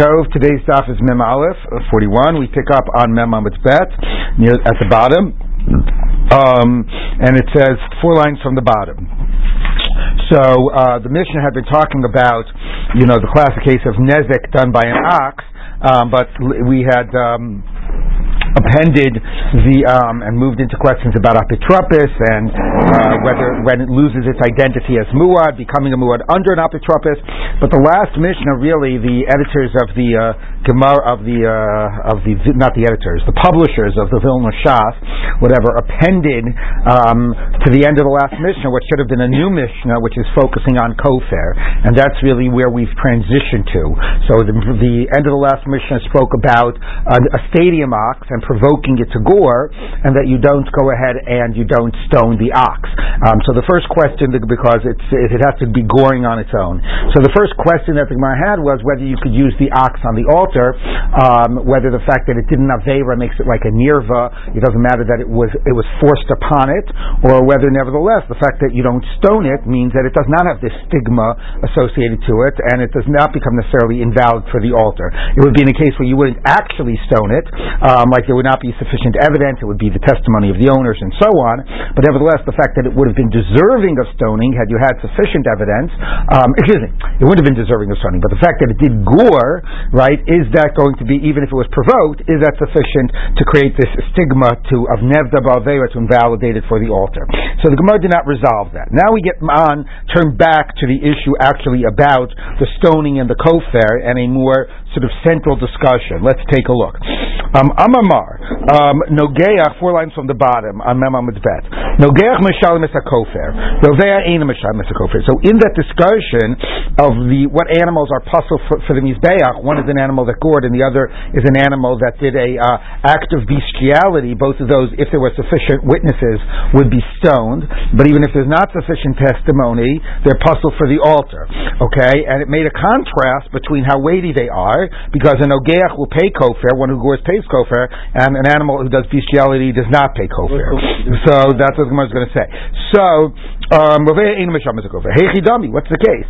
Tov. Today's daf is Mem Aleph, uh, 41. We pick up on Mem Aleph Bet, near at the bottom, um, and it says four lines from the bottom. So uh, the Mishnah had been talking about, you know, the classic case of nezek done by an ox, um, but we had. Um, appended the um, and moved into questions about apitropis and uh, whether when it loses its identity as muad, becoming a muad under an apitropis. But the last Mishnah, really, the editors of the uh, Gemara of the uh, of the not the editors, the publishers of the Vilna Shas, whatever, appended um, to the end of the last Mishnah what should have been a new Mishnah, which is focusing on kofar, and that's really where we've transitioned to. So the, the end of the last Mishnah spoke about a, a stadium ox and provoking it to gore, and that you don't go ahead and you don't stone the ox. Um, so the first question, because it's, it has to be goring on its own. So the first question that the Gemara had was whether you could use the ox on the altar, um, whether the fact that it didn't have avera makes it like a nirva. It doesn't matter that it was it was forced upon it, or whether nevertheless the fact that you don't stone it means that it does not have this stigma associated to it, and it does not become necessarily invalid for the altar. It would be in a case where you wouldn't actually stone it, um, like there would not be sufficient evidence, it would be the testimony of the owners and so on. But nevertheless, the fact that it would have been deserving of stoning had you had sufficient evidence, um, excuse me, it wouldn't have been deserving of stoning, but the fact that it did gore, right, is that going to be, even if it was provoked, is that sufficient to create this stigma to of nevda balvera to invalidate it for the altar? So the Gemara did not resolve that. Now we get on, turn back to the issue actually about the stoning and the kofar and a more sort of central discussion. Let's take a look. Um, Amemar, um, Nogeach, four lines from the bottom, on Mem Bet. Nogeach Meshalim Esakofer. Rovea Aina Meshalim Esakofer. So in that discussion of the what animals are puzzle for, for the Mizbeach, one is an animal that gored and the other is an animal that did a uh, act of bestiality. Both of those, if there were sufficient witnesses, would be stoned. But even if there's not sufficient testimony, they're puzzle for the altar. Okay? And it made a contrast between how weighty they are because an ogeach will pay kofar, one who gores pays kofar, and an animal who does bestiality does not pay kofar. So that's what Gemara is going to say. So, um, what's the case?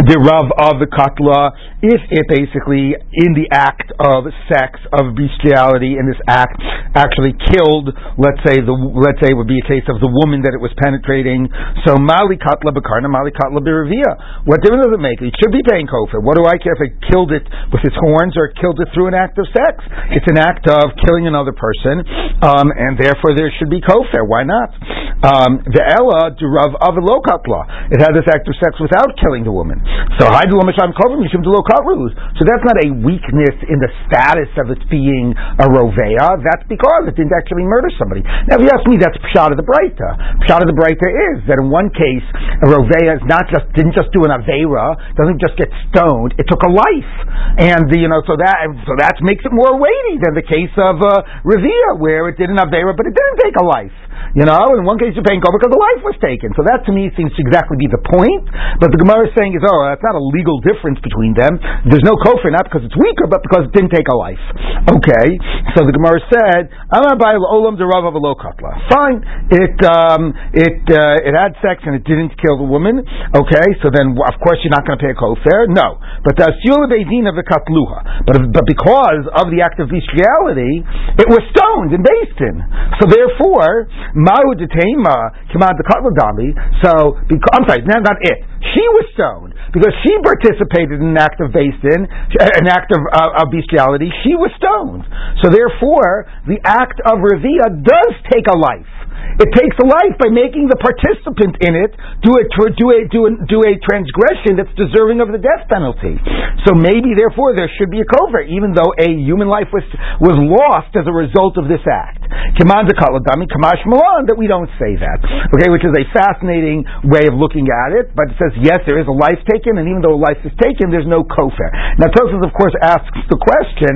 The Rav of the Katla, if it basically, in the act of sex, of bestiality, in this act, actually killed, let's say, the let's say it would be a case of the woman that it was penetrating. So Mali Katla Bakarna, Mali Katla Biravia. What difference does it make? It should be paying kofar. What do I care if it killed it with its horns or killed it through an act of sex? It's an act of killing another person, um, and therefore there should be kofar. Why not? Um, the Ella Rav of Katla. It had this act of sex without killing the woman. So So that's not a weakness in the status of it being a rovea. That's because it didn't actually murder somebody. Now, if you ask me, that's pshat of the breita. Pshat of the breita is that in one case, a rovea is not just didn't just do an avera, doesn't just get stoned. It took a life, and the, you know, so that so that makes it more weighty than the case of uh, revia, where it did an avera, but it didn't take a life. You know, in one case you're paying kofar because the life was taken. So that to me seems to exactly be the point. But the Gemara is saying is, oh, that's not a legal difference between them. There's no kofar not because it's weaker, but because it didn't take a life. Okay, so the Gemara said, I'm gonna buy olam derav of a Fine, it um, it uh, it had sex and it didn't kill the woman. Okay, so then of course you're not going to pay a kofar. No, but the beidin of the katluha. But but because of the act of bestiality, it was stoned and based in. So therefore. Mahu detema command the dami. So because, I'm sorry, not, not it. She was stoned because she participated in an act of basin, an act of, uh, of bestiality. She was stoned. So therefore, the act of revia does take a life. It takes a life by making the participant in it do a, do a, do a, do a transgression that's deserving of the death penalty. So maybe, therefore, there should be a kofar, even though a human life was, was lost as a result of this act. Kaladami kamash malan, that we don't say that. Okay, which is a fascinating way of looking at it, but it says, yes, there is a life taken, and even though a life is taken, there's no kofar. Now, Tosus, of course, asks the question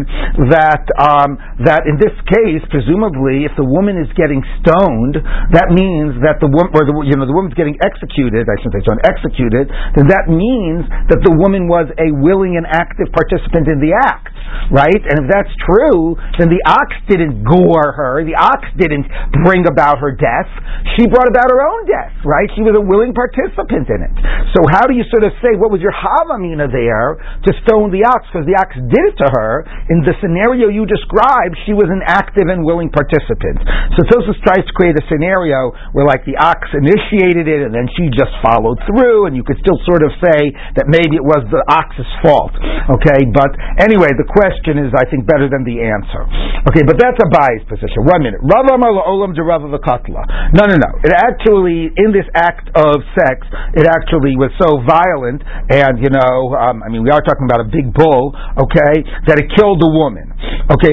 that, um, that in this case, presumably, if the woman is getting stoned, that means that the woman, or the, you know, the woman's getting executed, I shouldn't say stoned, executed, then that means that the woman was a willing and active participant in the act, right? And if that's true, then the ox didn't gore her, the ox didn't bring about her death. She brought about her own death, right? She was a willing participant in it. So how do you sort of say what was your havamina there to stone the ox because the ox did it to her? In the scenario you described, she was an active and willing participant. So Tosus tries to create a scenario where like the ox initiated it and then she just followed through, and you could still sort of say that maybe it was the ox's fault. Okay, but anyway, the question is, I think, better than the answer. Okay, but that's a biased position. One minute. Rav Olam de Rav No, no, no. It actually, in this act of sex, it actually was so violent, and you know, um, I mean, we are talking about a big bull, okay, that it killed a woman. Okay,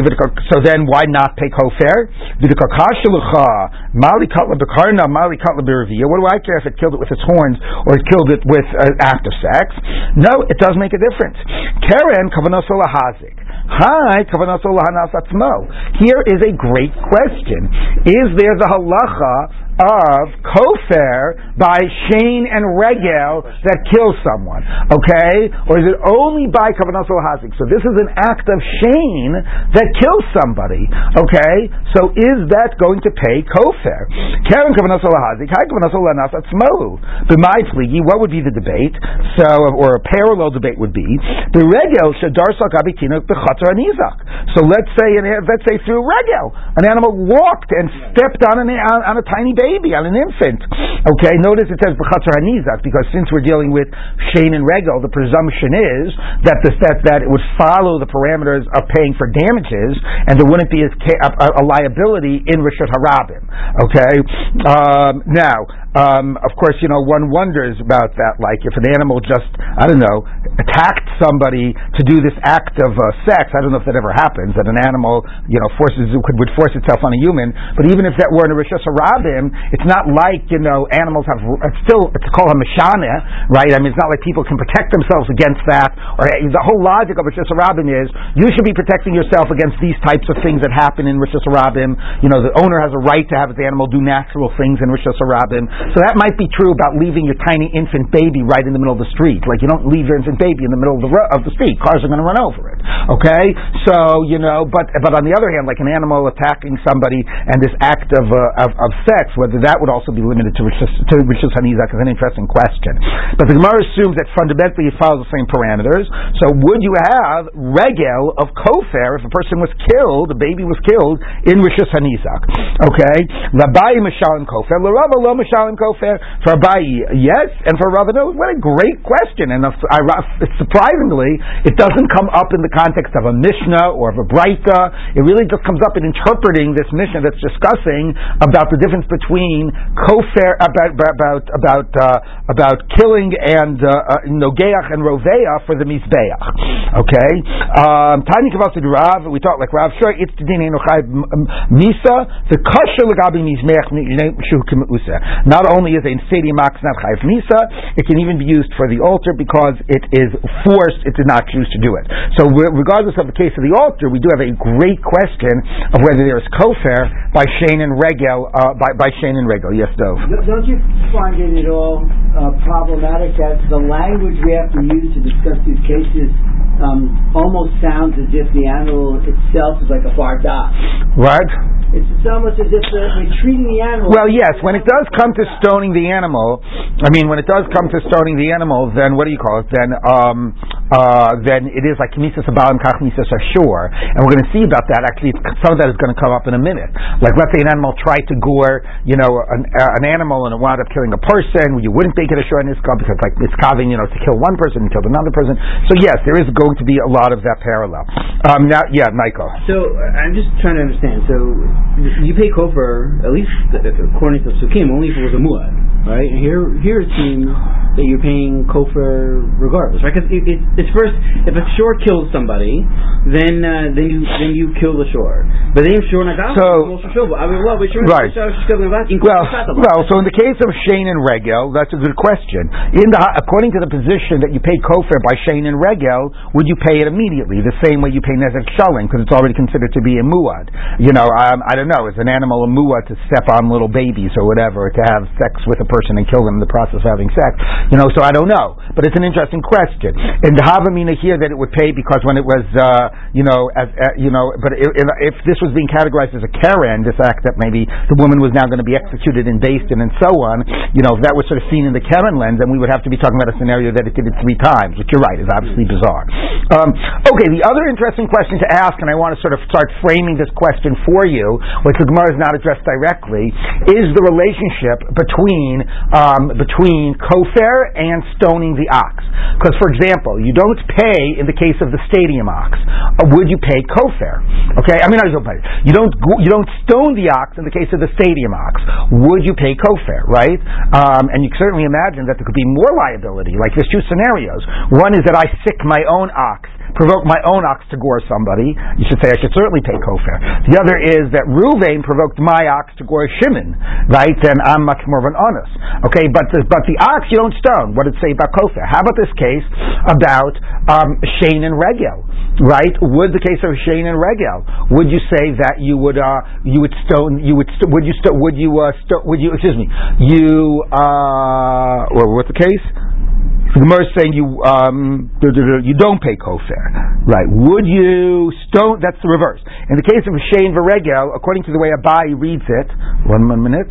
so then why not pay kofar? Mali katla bekarna, mali katla What do I care if it killed it with its horns or it killed it with uh, of sex? No, it does make a difference. Karen kavanasola hazik. Hi, kavanasola hanas Here is a great question. Is there the halacha of kofar by shane and regel that kills someone, okay? Or is it only by kavanah hazik? So this is an act of shane that kills somebody, okay? So is that going to pay kofar? Karen kavanah hazik, hi kavanah lanas atzmo. B'mai pligi, what would be the debate? So, or a parallel debate would be the regel shadar abitina b'chatzar anizak. So let's say, let's say through regel, an animal walked and stepped on, an, on, on a tiny baby baby, on an infant. Okay, notice it says b'chatzar hanizak because since we're dealing with shane and regel, the presumption is that the that, that it would follow the parameters of paying for damages, and there wouldn't be a, a, a liability in rishut harabim. Okay, um, now um, of course, you know, one wonders about that. Like, if an animal just, I don't know, attacked somebody to do this act of uh, sex, I don't know if that ever happens, that an animal, you know, forces, could, would force itself on a human, but even if that were in a Rishus it's not like, you know, animals have, it's still, it's called a Mishana, right? I mean, it's not like people can protect themselves against that, or the whole logic of Rishus Harabim is, you should be protecting yourself against these types of things that happen in Rishus Harabim. You know, the owner has a right to have his animal do natural things in Rishus Harabim. So that might be true about leaving your tiny infant baby right in the middle of the street. Like you don't leave your infant baby in the middle of the ro- of the street. Cars are going to run over it. Okay, so you know, but but on the other hand, like an animal attacking somebody and this act of uh, of, of, sex, whether that would also be limited to rishus to hanizak is an interesting question. But the Gemara assumes that fundamentally it follows the same parameters. So would you have regel of kofar if a person was killed, a baby was killed in rishus hanizak? Okay, labai mishalim kofar, lo kofar for Abai, yes, and for Rav, no. What a great question! And surprisingly, it doesn't come up in the context of a Mishnah or of a Breita. It really just comes up in interpreting this Mishnah that's discussing about the difference between kofar about about about uh, about killing and uh, uh, nogeach and roveah for the mizbeach. Okay, um, Tani kavasid Rav. We talk like Rav. Sure, it's the din misa. The kasher legabi mizbeach Not only is a Sedi Max not Chayv Misa. It can even be used for the altar because it is forced, it did not choose to do it. So regardless of the case of the altar, we do have a great question of whether there is kofar by Shane and Regel, uh, by, by Shane and Regel. Yes, Dov. Don't you find it at all uh, problematic that the language we have to use to discuss these cases um, almost sounds as if the animal itself is like a barda. What? It's almost as if we're treating the animal. Well, yes. When it does come to stoning the animal, I mean, when it does come to stoning the animal, then what do you call it? Then, um, uh, then it is like misas abalim kach misas ashur, and we're going to see about that. Actually, some of that is going to come up in a minute. Like, let's say an animal tried to gore, you know, an, uh, an animal and it wound up killing a person. You wouldn't make it a shur in this because like it's carving, you know, to kill one person and kill another person. So yes, there is going to be a lot of that parallel. Um, now, yeah, Michael. So I'm just trying to understand. So you pay kofar at least according to Sukkim only if it was a muad, right? And here, here it seems that you're paying kofar regardless, right? Because it, it, it's first if a shore kills somebody, then uh, then you then you kill the shore. But then if shore not so I mean, well, right. Well, well, so in the case of Shane and Regel, that's a good question. In the according to the position that you pay kofar by Shane and Regel, would you pay it immediately the same way you pay pay nezek shalim because it's already considered to be a muad. You know, um, I don't know, is an animal a muad to step on little babies or whatever, to have sex with a person and kill them in the process of having sex? You know, so I don't know, but it's an interesting question. And the Havamina here that it would pay because when it was, uh, you know, as, uh, you know, but if, if this was being categorized as a karen, this act that maybe the woman was now going to be executed and based and so on, you know, if that was sort of seen in the karen lens, then we would have to be talking about a scenario that it did it three times, which you're right is obviously bizarre. Um, okay, the other interesting question to ask, and I want to sort of start framing this question for you, which the Gemara is not addressed directly, is the relationship between um, between kofar and stoning the ox. Because, for example, you don't pay in the case of the stadium ox. Uh, would you pay kofar? Okay, I mean, I don't pay. You don't you don't stone the ox in the case of the stadium ox. Would you pay kofar? Right? Um, and you certainly imagine that there could be more liability. Like there's two scenarios. One is that I sick my own ox provoke my own ox to gore somebody, you should say I should certainly pay kofar. The other is that Ruvain provoked my ox to gore Shimon, right? Then I'm much more of an honest. Okay, but the, but the ox you don't stone. What did it say about kofar? How about this case about um, Shane and Regel, right? Would the case of Shane and Regel, would you say that you would uh, you would stone you would st- would you st- would you uh, st- would you excuse me you uh, what's the case? The Gemara is saying you um, you don't pay kofar, right? Would you stone? That's the reverse. In the case of Shane Varegel, according to the way Abai reads it, one minute.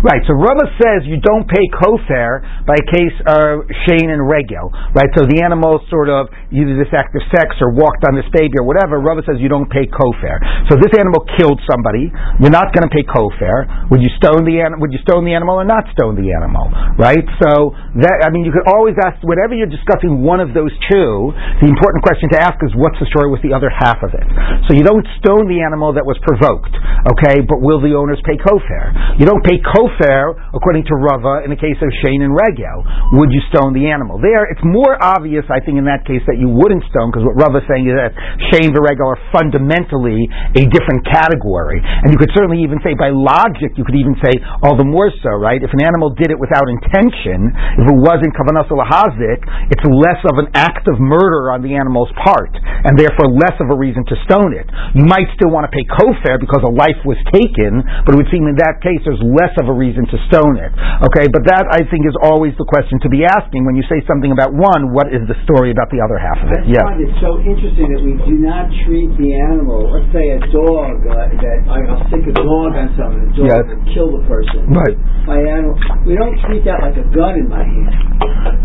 Right, so Rava says you don't pay kofar by case of Shane and Regel, right? So the animal sort of either this act of sex or walked on this baby or whatever. Rava says you don't pay kofar. So this animal killed somebody, you're not going to pay kofar. Would you stone the animal? Would you stone the animal or not stone the animal? Right? So that I mean, you could always ask whenever you're discussing one of those two. The important question to ask is what's the story with the other half of it. So you don't stone the animal that was provoked, okay? But will the owners pay kofar? You don't pay kofar fair, according to Rava, in the case of Shane and Regel, would you stone the animal? There, it's more obvious, I think, in that case that you wouldn't stone, because what Rava is saying is that Shane and Regel are fundamentally a different category. And you could certainly even say, by logic, you could even say, all the more so, right? If an animal did it without intention, if it wasn't kavanas lahazik, it's less of an act of murder on the animal's part, and therefore less of a reason to stone it. You might still want to pay kofar because a life was taken, but it would seem in that case there's less of a reason to stone it. Okay, but that I think is always the question to be asking when you say something about one. What is the story about the other half of it? Yeah, it's so interesting that we do not treat the animal. Let's say a dog uh, that I'll stick a dog on someone. The dog yes. will kill the person. Right. My animal. We don't treat that like a gun in my hand.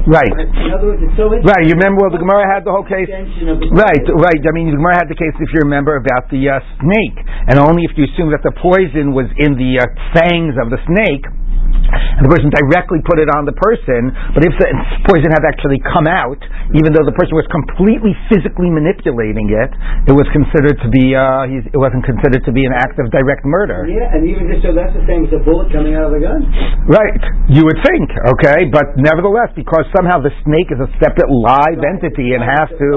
Right. In other words, it's so Right. You remember? Well, the Gemara had the whole case. Right. Right. I mean, the Gemara had the case, if you remember, about the uh, snake, and only if you assume that the poison was in the uh, fangs of the snake snake and the person directly put it on the person, but if the poison had actually come out, even though the person was completely physically manipulating it, it was considered to be uh, it wasn't considered to be an act of direct murder. Yeah, and even just so that's the same as a bullet coming out of the gun. Right, you would think, okay, but nevertheless, because somehow the snake is a separate live right. entity and has to,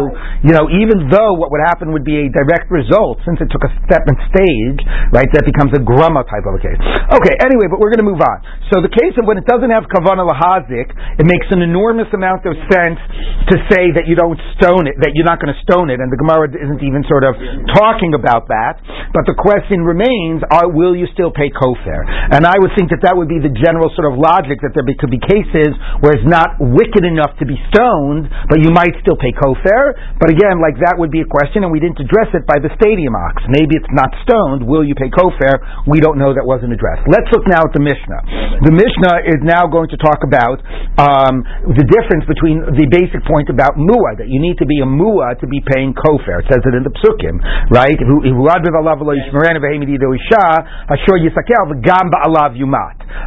you know, even though what would happen would be a direct result, since it took a step and stage, right, that becomes a grumma type of a case. Okay, anyway, but we're going to move on. So the case of when it doesn't have kavana lahazik, it makes an enormous amount of sense to say that you don't stone it, that you're not going to stone it, and the Gemara isn't even sort of talking about that. But the question remains: are, Will you still pay kofar? And I would think that that would be the general sort of logic that there could be cases where it's not wicked enough to be stoned, but you might still pay kofar. But again, like that would be a question, and we didn't address it by the stadium ox. Maybe it's not stoned. Will you pay kofar? We don't know. That wasn't addressed. Let's look now at the Mishnah. The Mishnah is now going to talk about um, the difference between the basic point about muah, that you need to be a muah to be paying kofar. It says it in the psukim, right?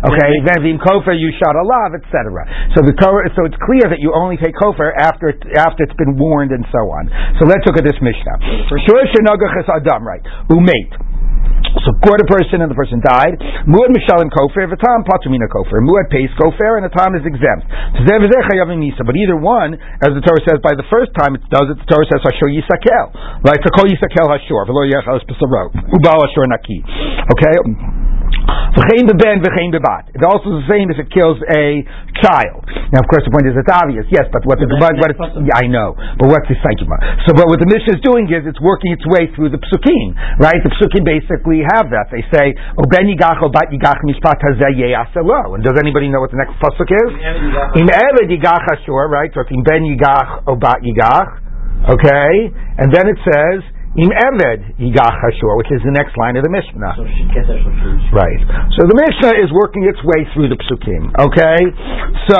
Okay, then vim kofar yushad alav, etc. So the so it's clear that you only pay kofar after after it's been warned and so on. So let's look at this Mishnah. Adam, right? Who made so caught a person and the person died. Muad mishalim kofer, v'tam patumina kofer. Muad pays kofer and the time is exempt. But either one, as the Torah says, by the first time it does it, the Torah says hashor yisakel. Right? So call yisakel hashor. V'lo yechal spesaro. Ubal hashor naki. Okay. V'chein beben, v'chein bebat. It's also the same if it kills a child. Now, of course, the point is it's obvious, yes, but what the But what, it's, yeah, I know, but what's the psychema? So, but what the Mishnah is doing is it's working its way through the psukim, right? The psukim basically have that. They say, "O ben yigach, o bat yigach, mishpat hazeh yeyaselo." And does anybody know what the next pasuk is? Im eved yigach ashur, right? So it's im ben yigach, o bat yigach. Okay, and then it says. Im Eved Yigach Hashur, which is the next line of the Mishnah. Right. So the Mishnah is working its way through the psukim. Okay. So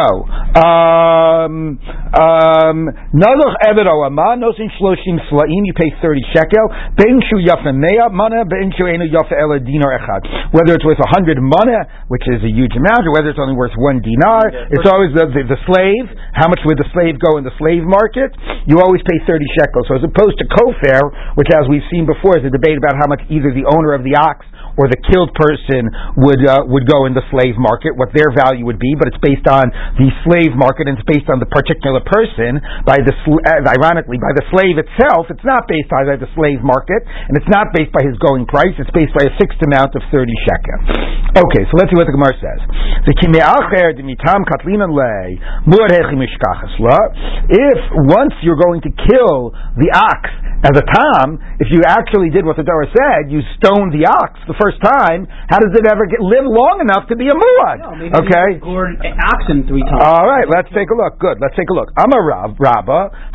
um um Naluch Eved Oama Nosin Shloshim Slaim. You pay thirty shekel. Ben Shu Yafa Mea Mana. Ben Shu Enu Yafa Ela Dinar Echad. Whether it's worth a hundred mana, which is a huge amount, or whether it's only worth one dinar, it's always the, the the slave. How much would the slave go in the slave market? You always pay thirty shekels. So as opposed to kofar, which as we've seen before is a debate about how much either the owner of the ox or the killed person would uh, would go in the slave market, what their value would be, but it's based on the slave market and it's based on the particular person. By the sl- ironically, by the slave itself, it's not based on the slave market and it's not based by his going price. It's based by a fixed amount of thirty shekel. Okay, so let's see what the Gemara says. If once you're going to kill the ox as a tam, if you actually did what the Torah said, you stoned the ox the first time, how does it ever get live long enough to be a muad? No, okay. gored oxen three times. All right, let's take a look. Good, let's take a look. I'm a Rav, Rabba.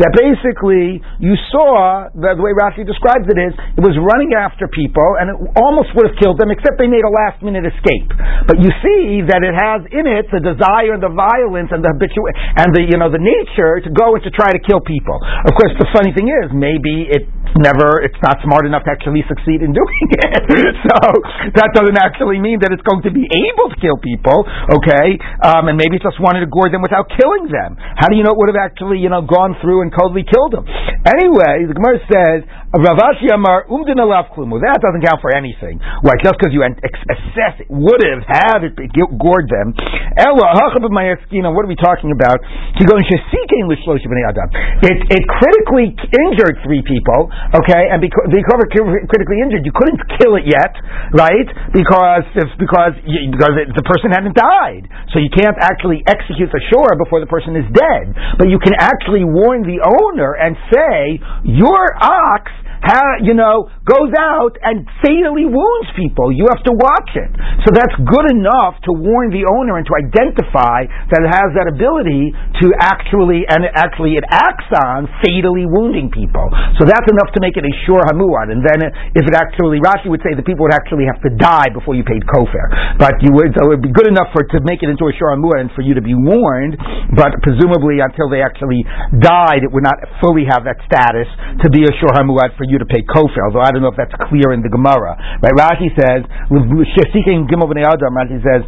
That basically you saw the, the way Rashi describes it is it was running after people and it almost would have killed them except they made a last minute escape. But you see that it has in it the desire, and the violence, and the habitu- and the you know the nature to go and to try to kill people. Of course, the funny thing is maybe it never it's not smart enough to actually succeed in doing it. so that doesn't actually mean that it's going to be able to kill people. Okay, um, and maybe it just wanted to gore them without killing them. How do you know it would have actually you know gone through and totally killed them? Anyway, the Gemara says Rav Ashi Amar Umdin. That doesn't count for anything. Why? Just because you assess it would have had it gored them. Ella Hachab Mayaskina. What are we talking about? Goes Shesikein Lishlosh Bnei Adam. It it critically injured three people. Okay, and because because it critically injured, you couldn't kill it yet, right? Because if, because you, because it, the person hadn't died, so you can't actually execute the shore before the person is dead. But you can actually warn the owner and say your ox you know, goes out and fatally wounds people. You have to watch it. So that's good enough to warn the owner and to identify that it has that ability to actually, and actually it acts on fatally wounding people. So that's enough to make it a sure hamuad. And then if it actually, Rashi would say the people would actually have to die before you paid kofar. But you would, so it would be good enough for to make it into a sure hamuad and for you to be warned, but presumably until they actually died, it would not fully have that status to be a sure hamuad for you to pay kofar, although I don't know if that's clear in the Gemara. Right? Rashi says, Rashi says.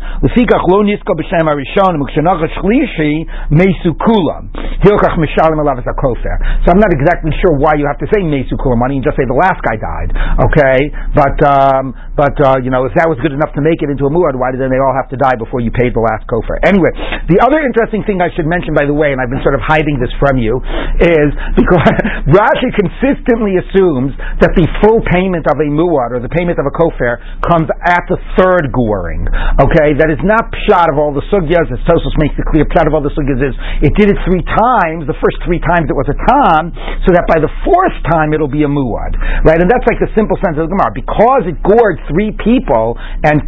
So I'm not exactly sure why you have to say mesu kulam. Why don't just say the last guy died? Okay? But, um, but, uh, you know, if that was good enough to make it into a muad, why did they all have to die before you paid the last kofar? Anyway, the other interesting thing I should mention, by the way, and I've been sort of hiding this from you, is because Rashi consistently assumes that the full payment of a muad or the payment of a kofar comes at the third goring. Okay, that is not pshat of all the sugyas. As Tosos makes it clear, pshat of all the sugyas is it did it three times. The first three times it was a tam, so that by the fourth time it'll be a muad, right? And that's like the simple sense of the Gemara. Because it gored three people and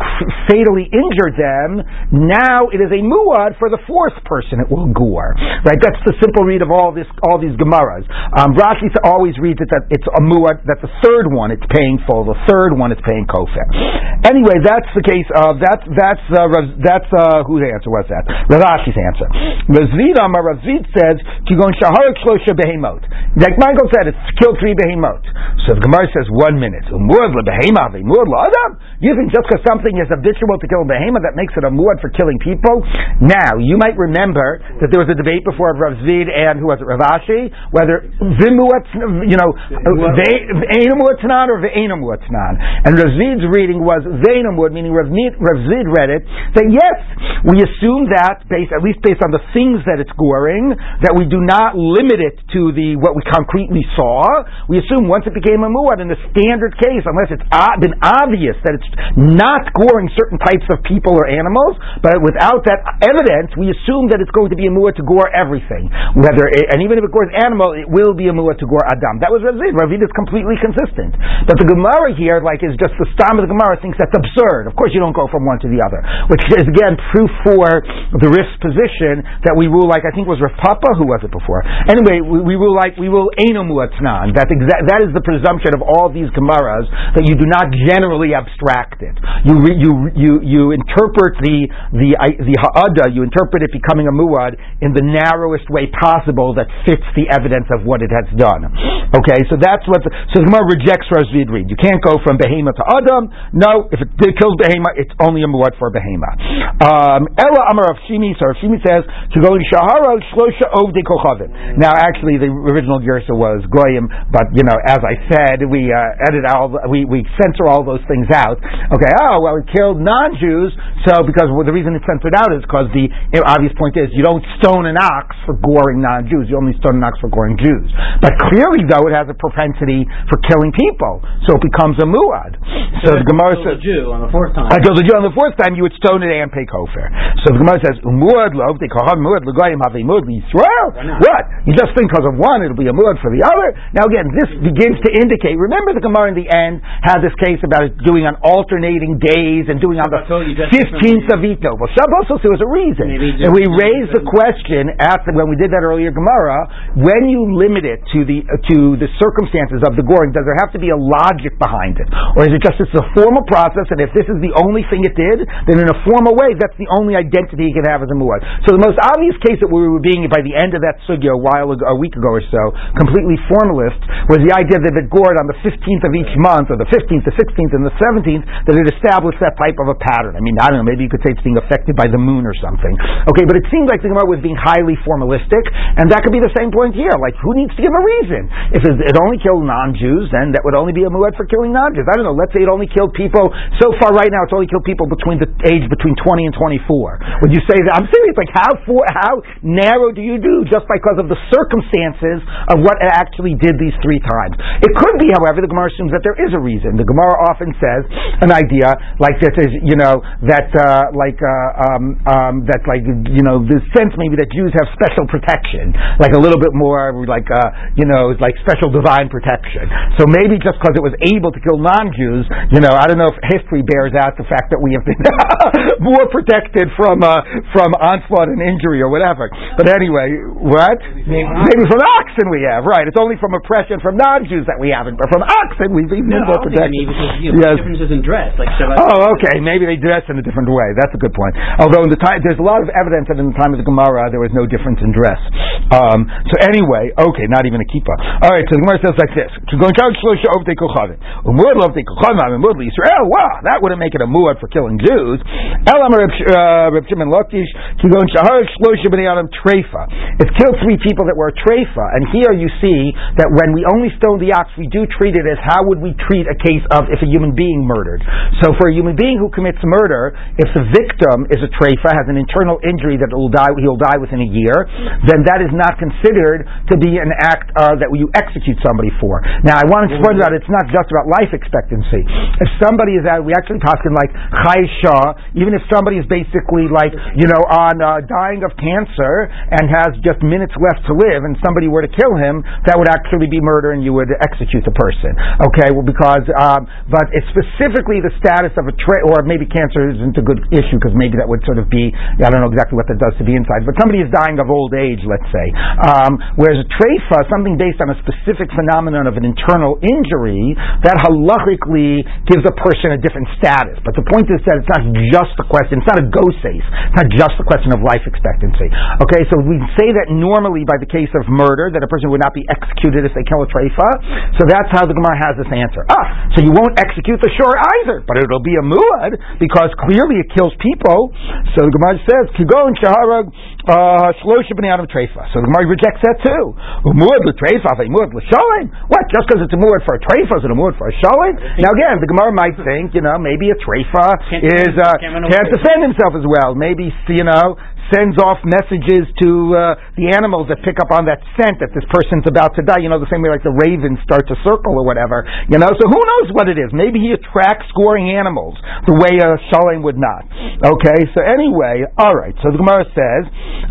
fatally injured them, now it is a muad for the fourth person it will gore, right? That's the simple read of all this, all these Gemaras. Um, Rashi always reads it that it's a muad that the third one it's paying full, the third one it's paying kofar. Anyway, that's the case of that's that's uh, that's uh, whose answer was that? Rashi's answer. Rav Zvid Amar Rav Zvid says Kigon Shaharik Shlosha Behemot. Like Michael said, it's kill three Behemot. So the Gemara says one minute. Umud lebehema v'imud adam. You think just because something is habitual to kill a behema that makes it a muad for killing people? Now you might remember that there was a debate before of Rav Zvid and who was it Rav Ashi whether vimuat you know ve'enamuatnan or ve'enamuatnan. And Rav Zvid's reading was vein amud, meaning Rav Zid read it, that yes, we assume that, based, at least based on the things that it's goring, that we do not limit it to the what we concretely saw. We assume once it became a muad in the standard case, unless it's been obvious that it's not goring certain types of people or animals, but without that evidence, we assume that it's going to be a muad to gore everything. Whether it, and even if it gores animal, it will be a muad to gore adam. That was Rav. Rav Zid is completely consistent. But the Gemara here, like, is just the stam of the Gemara thinks that's absurd. Of course, you don't go from one to the other, which is again proof for the Rif's position that we rule like I think was Rav Papa who was it before. Anyway, we, we rule like we will enomu atznan. That exa- that is the presumption of all these Gemaras that you do not generally abstract it. You re, you you you interpret the the the ha'ada. You interpret it becoming a muad in the narrowest way possible that fits the evidence of what it has done. Okay, so that's the, so the Gemara rejects Rav Zvid read. You can't go from behema to adam. No, if it kills behema, it's only a muad for behema. Um, Ella Amar of Shimi, so Shimi says to go in Shahara Shlosha Ovde Kochavim. Now, actually, the original Gersa was Goyim, but you know, as I said, we uh, edit all, we we censor all those things out. Okay, oh well, it killed non-Jews, so because well, the reason it's censored out is because the obvious point is you don't stone an ox for goring non-Jews, you only stone an ox for goring Jews. But clearly, though, it has a propensity for killing people, so it becomes a muad. So, so the Gemara says, Jew on the fourth time. I told the Jew on the fourth time you would stone it and pay kofar. So the Gemara says, muad lov they call muad legoyim have muad Yisrael. What? You just think because of one it'll be a muad for the other. Now again, this begins to indicate. Remember the Gemara in the end had this case about doing on alternating days and doing on the fifteenth of Ito. Well, Shabbos there was a reason, and we raised the question after when we did that earlier Gemara. When you limit it to the uh, to the circumstances of the goring, does there have to be a logic behind it, or is it just it's a formal process? And if this is the only thing it did, then in a formal way, that's the only identity it can have as a muad. So the most obvious case that we were being by the end of that sugya a while ago, a week ago or so, completely formalist, was the idea that it gored on the 15th of each month, or the 15th, the 16th, and the 17th, that it established that type of a pattern. I mean, I don't know, maybe you could say it's being affected by the moon or something. Okay, but it seemed like the Gemara was being highly formalistic, and that could be the same point here. Like, who needs to give a reason? If it only killed non-Jews, then that would only be a muad for killing non-Jews. I don't know, let's say it only killed people, so far right now it's only killed people between the age between 20 and 24. Would you say that? I'm serious. Like how for, how narrow do you do just because of the circumstances of what it actually did these three times? It could be, however, the Gemara assumes that there is a reason. The Gemara often says an idea like this is, you know, that uh, like uh, um, um, that like you know the sense maybe that Jews have special protection, like a little bit more like uh, you know like special divine protection. So maybe just because it was able to kill non-Jews, you know, I don't know if history bears out the fact that we have been more protected from uh, from onslaught and injury or whatever. But anyway, what? Maybe, maybe from oxen we have, right? It's only from oppression from non-Jews that we haven't, but from oxen we've even no, more protected. Maybe because you know, yes. differences in dress, like Oh, okay. Maybe they dress in a different way. That's a good point. Although in the time, there's a lot of evidence that in the time of the Gemara there was no difference in dress. Um, so anyway, okay, not even a kippah. All right. So the Gemara says like this: Wow, that wouldn't make it a muad for killing Jews. Uh. It killed three people that were a Treifa, and here you see that when we only stone the ox, we do treat it as how would we treat a case of if a human being murdered. So for a human being who commits murder, if the victim is a Treifa, has an internal injury that will die, he'll die within a year, then that is not considered to be an act uh, that you execute somebody for. Now I want to explain that it's not just about life expectancy. If somebody is out, we actually talk in like Chai Shah, even if somebody is basically like, you know, on uh, dying of cancer and has just minutes left to live and somebody were to kill him, that would actually be murder and you would execute the person. Okay, well, because, um, but it's specifically the status of a tra- or maybe cancer isn't a good issue because maybe that would sort of be, I don't know exactly what that does to the inside, but somebody is dying of old age, let's say. Um, whereas a treifa, something based on a specific phenomenon of an internal injury, that halachically gives a person a different status. But the point is that it's not just a question, it's not a go safe. It's not just a question of life expectancy. Okay, so we say that normally by the case of murder, that a person would not be executed if they kill a treifa. So that's how the Gemara has this answer. Ah, so you won't execute the shore either, but it'll be a muad because clearly it kills people. So the Gemara says, Kigon Shaharag uh, Shlosh Adam Treifa. So the Gemara rejects that too. Muad l'treifa, muad l'shalim. What? Just because it's a muad for a treifa, is it a muad for a shalim? Now again, the Gemara might think you know, maybe a treifa Can't is uh, can't run can't away. defend himself as well. Maybe you know sends off messages to uh, the animals that pick up on that scent that this person's about to die. You know, the same way like the ravens start to circle or whatever. You know, so who knows what it is? Maybe he attracts scoring animals the way a shalom would not. Okay, so anyway, all right. So the Gemara says,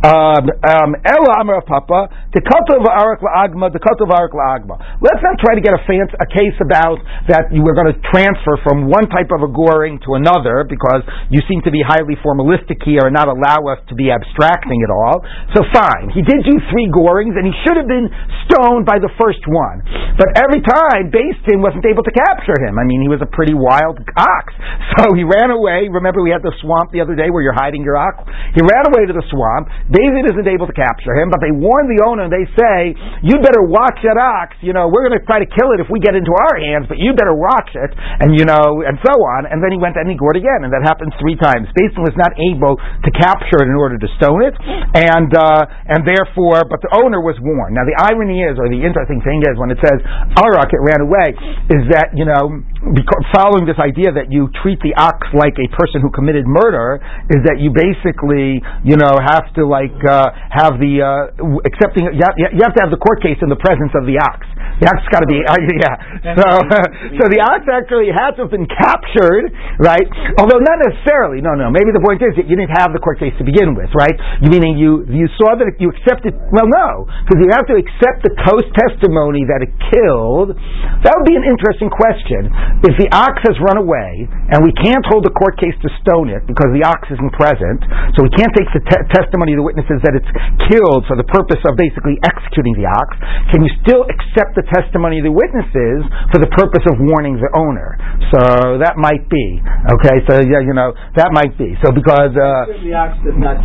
um, um, Ela Amar Papa, Tekatov Arak La'agma, Tekatov Arak La'agma. Let's not try to get a, fancy, a case about that were going to transfer from one type of a goring to another because you seem to be highly formalistic here and not allow us to be abstracting it all. So fine, he did do three gorings and he should have been stoned by the first one. But every time, Beis Din wasn't able to capture him. I mean, he was a pretty wild ox. So he ran away. Remember we had the swamp the other day where you're hiding your ox? He ran away to the swamp. David isn't able to capture him, but they warn the owner they say, you better watch that ox. You know, we're going to try to kill it if we get into our hands, but you better watch it. And you know, and so on. And then he went and he gored again, and that happened three times. Beis Din was not able to capture it in order to stone it, and uh, and therefore, but the owner was warned. Now the irony is, or the interesting thing is, when it says Arak, it ran away, is that you know, because following this idea that you treat the ox like a person who committed murder, is that you basically you know have to like uh, have the uh, accepting you have, you have to have the court case in the presence of the ox. The ox got to be uh, yeah. So so the ox actually had to have been captured, right? Although not necessarily. No, no. Maybe the point is that you didn't have the court case to begin with, right? You meaning you you saw that you accepted. Well, no, because you have to accept the coast testimony that it killed. That would be an interesting question. If the ox has run away and we can't hold the court case to stone it because the ox isn't present, so we can't take the te- testimony of the witnesses that it's killed for the purpose of basically executing the ox, can you still accept the testimony of the witnesses for the purpose of warning the owner? So that might be okay. So yeah, you know that might be so because. Uh, The ox does not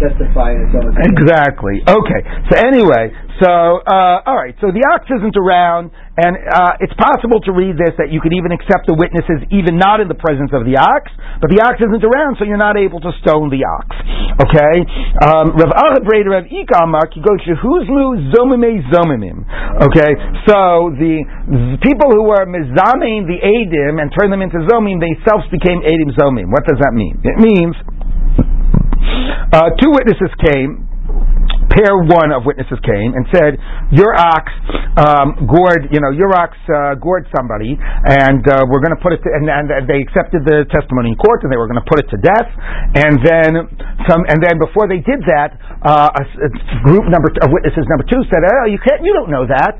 Exactly. Okay. So anyway, so uh, all right. So the ox isn't around, and uh, it's possible to read this that you could even accept the witnesses even not in the presence of the ox, but the ox isn't around, so you're not able to stone the ox. Okay. Um, Rav Ahad Rav goes Shehuzmu Zomime Zomimim. Okay. So the, the people who were mizamein the edim and turned them into zomim they themselves became edim zomim. What does that mean? It means uh, two witnesses came. Pair one of witnesses came and said, "Your ox um, gored, you know, your ox uh, gored somebody, and uh, we're going to put it." To, and, and they accepted the testimony in court, and they were going to put it to death. And then some, and then before they did that, uh, a, a group number of witnesses number two said, "Oh, you can't, you don't know that.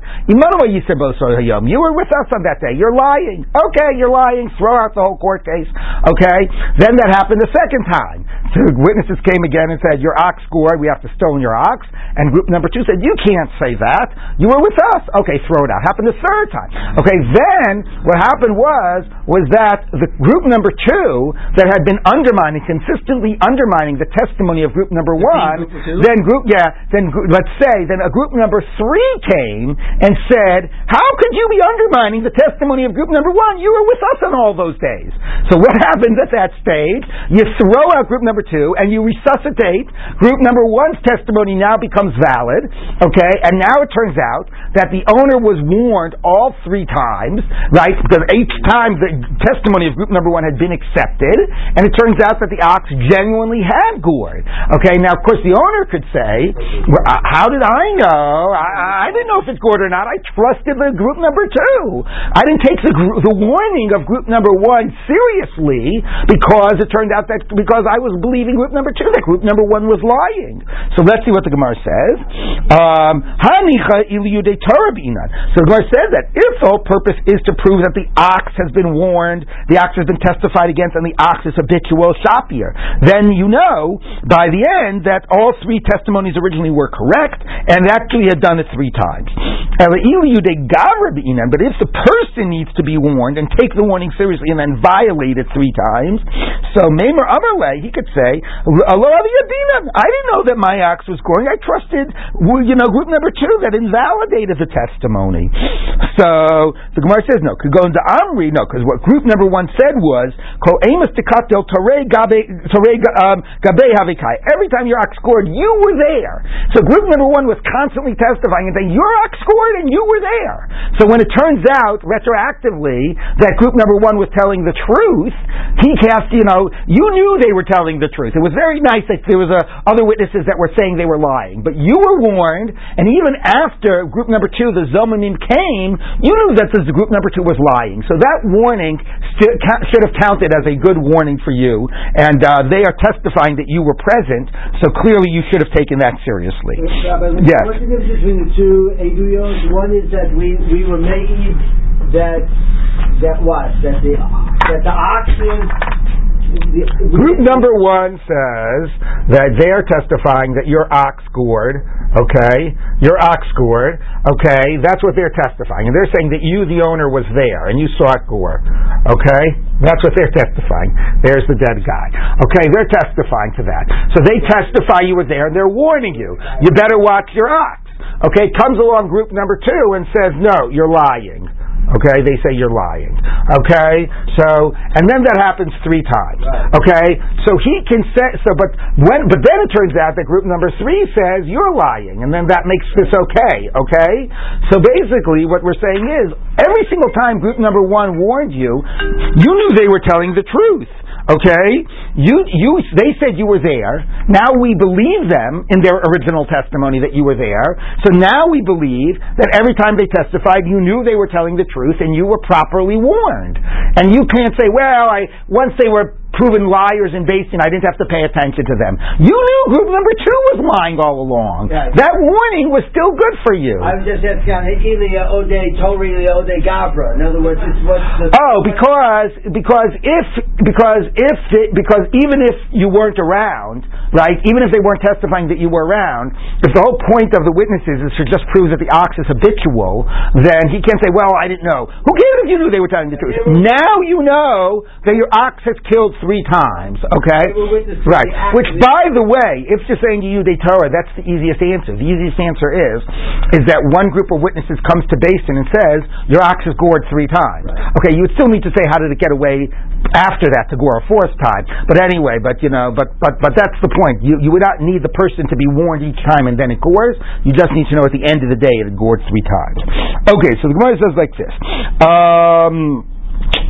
You were with us on that day. You're lying. Okay, you're lying. Throw out the whole court case. Okay. Then that happened the second time. So witnesses came again and said, "Your ox gored. We have to stone your ox." And group number two said, "You can't say that. You were with us." Okay, throw it out. Happened the third time. Okay, then what happened was was that the group number two that had been undermining, consistently undermining the testimony of group number one, group then group yeah, then gr- let's say then a group number three came and said, "How could you be undermining the testimony of group number one? You were with us on all those days." So what happens at that stage? You throw out group number two and you resuscitate group number one's testimony now becomes valid, okay? And now it turns out that the owner was warned all three times, right? Because each time the testimony of group number one had been accepted, and it turns out that the ox genuinely had gored. Okay, now of course the owner could say, well, uh, "How did I know? I, I didn't know if it gored or not. I trusted the group number two. I didn't take the the warning of group number one seriously because it turned out that because I was believing group number two that group number one was lying. So let's see what the Gemara says. Um, So the Gemara says that if the whole purpose is to prove that the ox has been warned, the ox has been testified against, and the ox is habitual shapir, then you know by the end that all three testimonies originally were correct, and actually had done it three times. But if the person needs to be warned and take the warning seriously and then violate it three times, so Mamer Amarle, he could say, I didn't know that my ox was goring. I trusted, you know, group number two that invalidated the testimony. So the Gemara says no. Could go into Amri no, because what group number one said was um. Every time your ox scored, you were there. So group number one was constantly testifying and saying your ox scored and you were there. So when it turns out retroactively that group number one was telling the truth, he cast. You know, you knew they were telling the truth. It was very nice that there was a, uh, other witnesses that were saying they were lying, but you were warned, and even after group number two, the Zomamim came, you knew that the group number two was lying. So that warning st- should have counted as a good warning for you, and uh, they are testifying that you were present. So clearly, you should have taken that seriously. Rabbi, yes. What's the difference between the two eduyos? One is that we we were made that that what that the that the oxen Group number one says that they are testifying that your ox scored, okay? Your ox scored, okay? That's what they're testifying. And they're saying that you, the owner, was there and you saw it gore, okay? That's what they're testifying. There's the dead guy. Okay, they're testifying to that. So they testify you were there and they're warning you. You better watch your ox. Okay, comes along group number two and says, no, you're lying. Okay, they say you're lying. Okay, so and then that happens three times. Okay, so he can say so, but when but then it turns out that group number three says you're lying, and then that makes this okay. Okay, so basically what we're saying is every single time group number one warned you, you knew they were telling the truth. Okay? You, you, they said you were there. Now we believe them in their original testimony that you were there. So now we believe that every time they testified, you knew they were telling the truth and you were properly warned. And you can't say, well, I, once they were proven liars in Beis Din, I didn't have to pay attention to them. You knew group number two was lying all along. Yes. That warning was still good for you. I was just asking uh, on Ode Tori Ode Gabra. In other words, it's what's the Oh, because because if because if it, because even if you weren't around, right? Even if they weren't testifying that you were around, if the whole point of the witnesses is to just prove that the ox is habitual, then he can't say, "Well, I didn't know." Who cares if you knew they were telling the truth? Now you know that your ox has killed three times. Okay, They right? Which, by the way, if you're saying to you de Torah, that's the easiest answer. The easiest answer is is that one group of witnesses comes to Beis Din and says your ox is gored three times. Okay, you would still need to say how did it get away after that to gore a fourth time. But anyway, but you know, but but but that's the point. You you would not need the person to be warned each time and then it gores. You just need to know at the end of the day it gored three times. Okay, so the Gemara says like this. Um,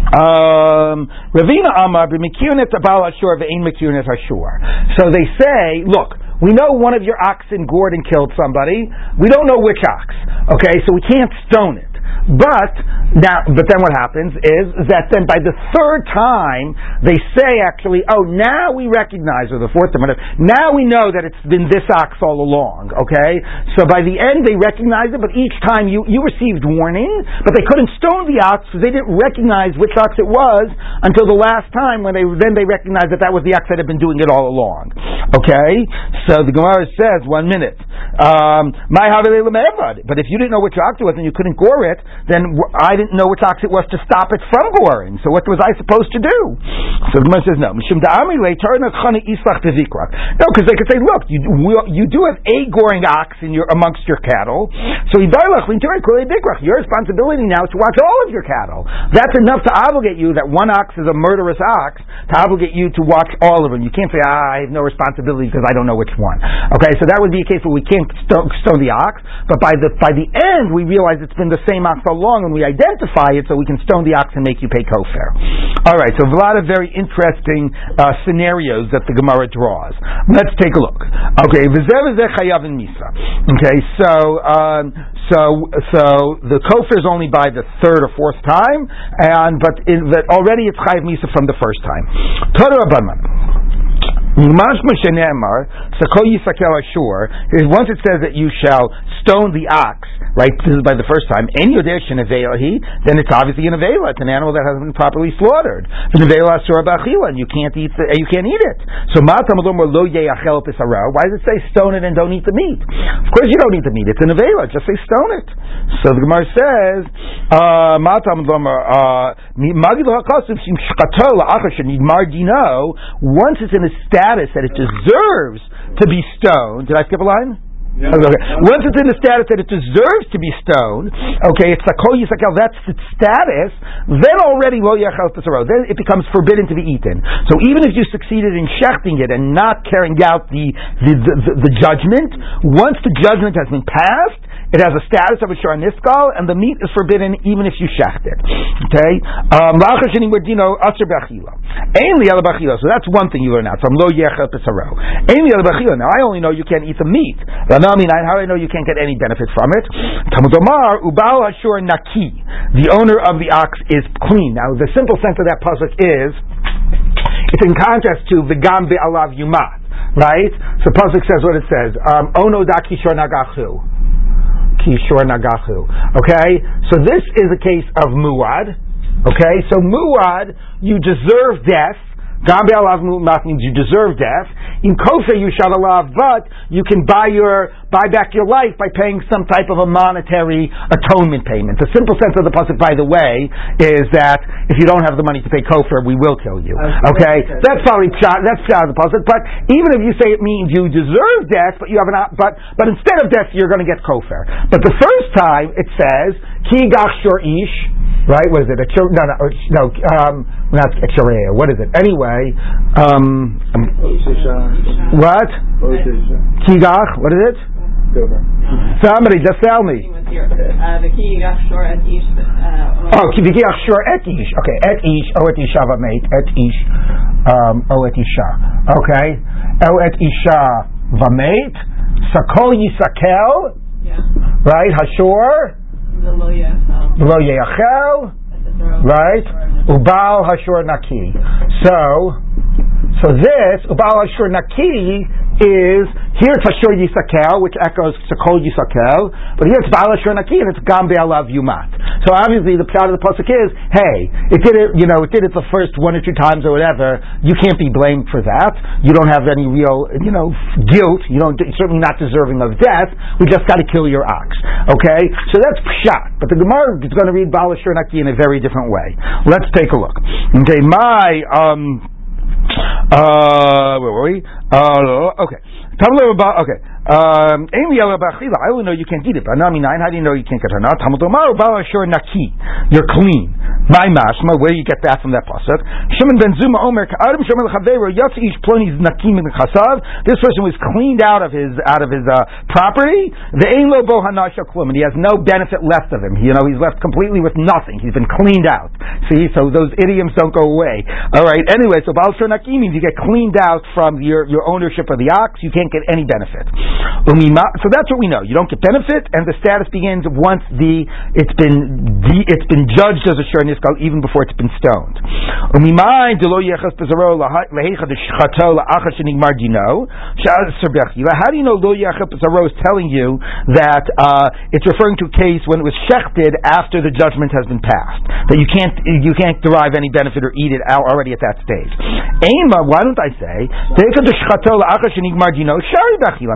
um, Ravina Amar b'mikiunet abal ashur ve'in mikiunet ashur. So they say, look, we know one of your oxen gored and killed somebody. We don't know which ox. Okay, so we can't stone it. But now, but then what happens is that then by the third time they say actually, oh, now we recognize, or the fourth time, whatever, now we know that it's been this ox all along. Okay, so by the end they recognize it, but each time you you received warning, but they couldn't stone the ox because they didn't recognize which ox it was until the last time when they then they recognized that that was the ox that had been doing it all along. Okay, so the Gemara says one minute, um, my it but if you didn't know which ox it was and you couldn't gore it, then I didn't know which ox it was to stop it from goring. So what was I supposed to do? So the Gemara says no. No, because they could say, look, you you do have a goring ox in your amongst your cattle. So. Your responsibility now is to watch all of your cattle. That's enough to obligate you that one ox is a murderous ox to obligate you to watch all of them. You can't say, ah, I have no responsibility because I don't know which one. Okay, so that would be a case where we can't stone, stone the ox, but by the by the end we realize it's been the same all along, and we identify it so we can stone the ox and make you pay kofar. All right, so a lot of very interesting uh, scenarios that the Gemara draws. Let's take a look. Okay, v'zeh chayav and misa. Okay, so um, so so the kofar is only by the third or fourth time, and but in, that already it's chayav misa from the first time. Torah Once it says that you shall stone the ox, right, this is by the first time, en yodesh he, then it's obviously an avela, it's an animal that hasn't been properly slaughtered. An avela asur and you can't eat the, you can't eat it. So lo why does it say stone it and don't eat the meat? Of course you don't eat the meat, it's an avela, just say stone it. So the Gemara says, uh, matam uh, magid dino, once it's an established status that it deserves to be stoned. Did I skip a line? Yeah. Okay. Once it's in the status that it deserves to be stoned, okay, it's like yisakel, that's its status, then already yachel pesaro. Then it becomes forbidden to be eaten. So even if you succeeded in shechting it and not carrying out the the, the, the, the judgment, once the judgment has been passed, it has a status of a shor niskal, and the meat is forbidden even if you shecht it. Okay? Um, so that's one thing you learn out from lo yechel pesaro. Now I only know you can't eat the meat. How do I know you can't get any benefit from it? Naki. The owner of the ox is clean. Now, the simple sense of that pasuk is, it's in contrast to Vigam Alav Yumat, right? So pasuk says what it says. Um, ono da kishor nagachu. Kishor nagachu. Okay? So this is a case of muad. Okay? So muad, you deserve death Gambe alav means you deserve death. In kofa you shall alav, but you can buy your buy back your life by paying some type of a monetary atonement payment. The simple sense of the pasuk, by the way, is that if you don't have the money to pay kofar, we will kill you. Okay, that's probably that's pshat of the pasuk. But even if you say it means you deserve death, but you have an but but instead of death you're going to get kofar. But the first time it says ki gach ish right? What is it? A chur- no, no, no, um, not a charea. What is it? Anyway, um, um what? Kigach. What is it? Somebody just tell me. Oh, kivigach shor et ish. Okay, et ish. Oh, et isha v'meit. Et ish. Um, oh, et isha. Okay. Oh, et isha v'meit. Sakol yisakel. Right. Hashor. Lo yachel, right? Ubal hashur naki. So, so this ubal hashur naki is here it's Hashur Yisakel, which echoes Sakol Yisakel, but here it's Baal Hashur Naki and it's Gambe Alav Yumat. So obviously the plot of the pasuk is, hey, it did it, you know, it did it the first one or two times or whatever. You can't be blamed for that. You don't have any real, you know, guilt. You don't you're certainly not deserving of death. We just got to kill your ox. Okay, so that's pshat. But the Gemara is going to read Baal Hashur Naki in a very different way. Let's take a look. Okay, my um. Uh, where were we? Uh, okay. About, okay. Um, I only know you can't eat it. Nami nine, how do you know you can't get hana? Naki. You're clean. My mashma, where do you get that from that pasuk? Shimon ben Zoma Omer Adam Shimon l'chaveru yatsi ish ploni naki min chasav. This person was cleaned out of his out of his uh, property. The ein lo bo hanasha klum, and he has no benefit left of him. You know, he's left completely with nothing. He's been cleaned out. See, so those idioms don't go away. All right. Anyway, so bal shor naki means you get cleaned out from your your ownership of the ox. You can't get any benefit. So that's what we know. You don't get benefit, and the status begins once the it's been it's been judged as a shur niskal even before it's been stoned. How do you know? Lo yechas is telling you that uh, it's referring to a case when it was shechted after the judgment has been passed that you can't you can't derive any benefit or eat it out already at that stage. Why don't I say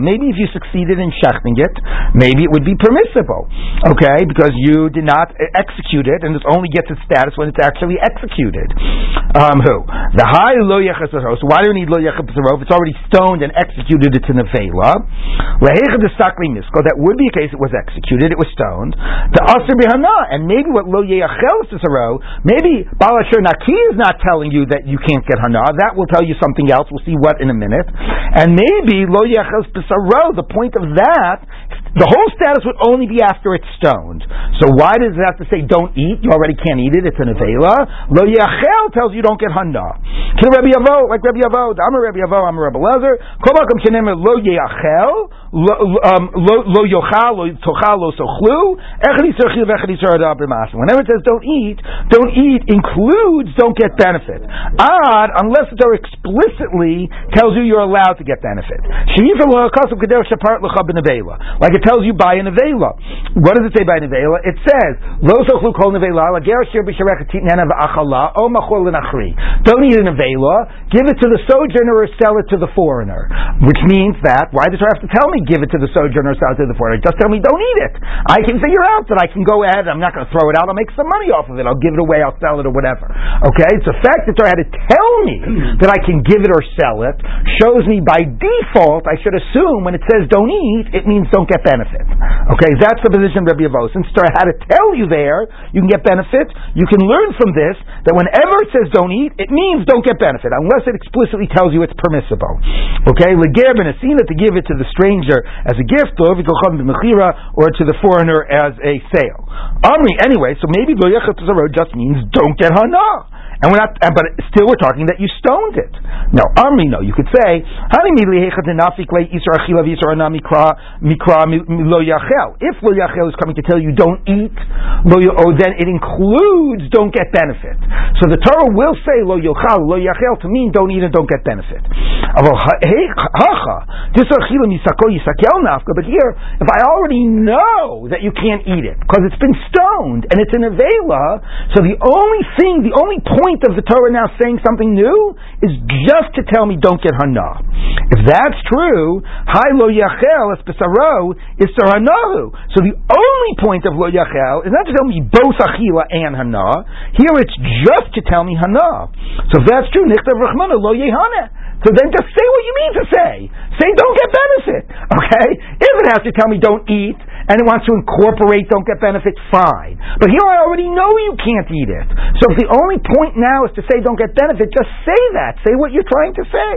maybe if you succeeded in shechting it, maybe it would be permissible. Okay, because you did not execute it, and it only gets its status when it's actually executed. Um, who? The high lo So why do we need lo If it's already stoned and executed, it's in a vela. That would be a case it was executed, it was stoned. The aser and maybe what lo yechel maybe balashur naki is not telling you that you can't get hana. That will tell you something else. We'll see what in a minute. And maybe lo yechel the point of that, the whole status would only be after it's stoned. So why does it have to say don't eat? You already can't eat it. It's an avela. Lo yachel tells you don't get handa. Kill Rabbi Avahu, like Rabbi Avahu. I'm a Rabbi Avahu. I'm a Rabbi Lezer. Kol shenem lo yachel, um, lo yochal, lo tochal, lo sochlu. Echad yisur chil v'echad yisur Whenever it says don't eat, don't eat includes don't get benefit. Odd, unless the Torah explicitly tells you you're allowed to get benefit. Like it tells you by an avela. What does it say by an avela? It says, nevela, Don't eat an avela, give it to the sojourner or sell it to the foreigner. Which means that, why does Torah have to tell me give it to the sojourner or sell it to the foreigner? Just tell me don't eat it. I can figure out that I can go ahead, I'm not going to throw it out, I'll make some money off of it, I'll give it away, I'll sell it or whatever. Okay? It's the fact that Torah had to tell me that I can give it or sell it shows me by default I should assume when it says don't eat, it means don't get benefit. Okay? That's the position Rabbi Avahu. Since Torah had to tell you there, you can get benefit, you can learn from this that whenever it says don't eat, it means don't get benefit, unless it explicitly tells you it's permissible. Okay? Leger ben aseh that to give it to the stranger as a gift, or to the foreigner as a sale. Amri, anyway, so maybe lo just means don't get hana. And we're not, uh, but still we're talking that you stoned it. No, Amri, no. You could say, If lo yachel is coming to tell you don't eat, oh, then it includes don't get benefit. So the Torah will say lo yochal, lo yachel to mean don't eat and don't get benefit. But here, if I already know that you can't eat it, because it's been stoned, and it's in avela, so the only thing, the only point point of the Torah now saying something new is just to tell me don't get hana. If that's true, hi lo yachel es besaro is saranahu. So the only point of lo yachel is not to tell me both achila and hana. Here it's just to tell me hana. So if that's true, nichtav rachmana lo yehana. So then just say what you mean to say. Say don't get benefit. Okay? If it has to tell me don't eat and it wants to incorporate don't get benefit, fine. But here I already know you can't eat it. So if the only point now is to say don't get benefit, just say that. Say what you're trying to say.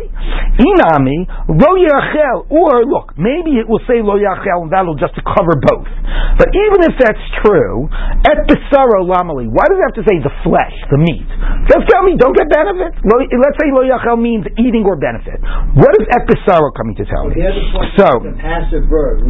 Inami, lo yachel, or look, maybe it will say lo yachel and that'll just cover both. But even if that's true, et besaro lamali, why does it have to say the flesh, the meat? Just tell me don't get benefit. Let's say lo yachel means eating or benefit. What is et besaro coming to tell me? So, the passive verb,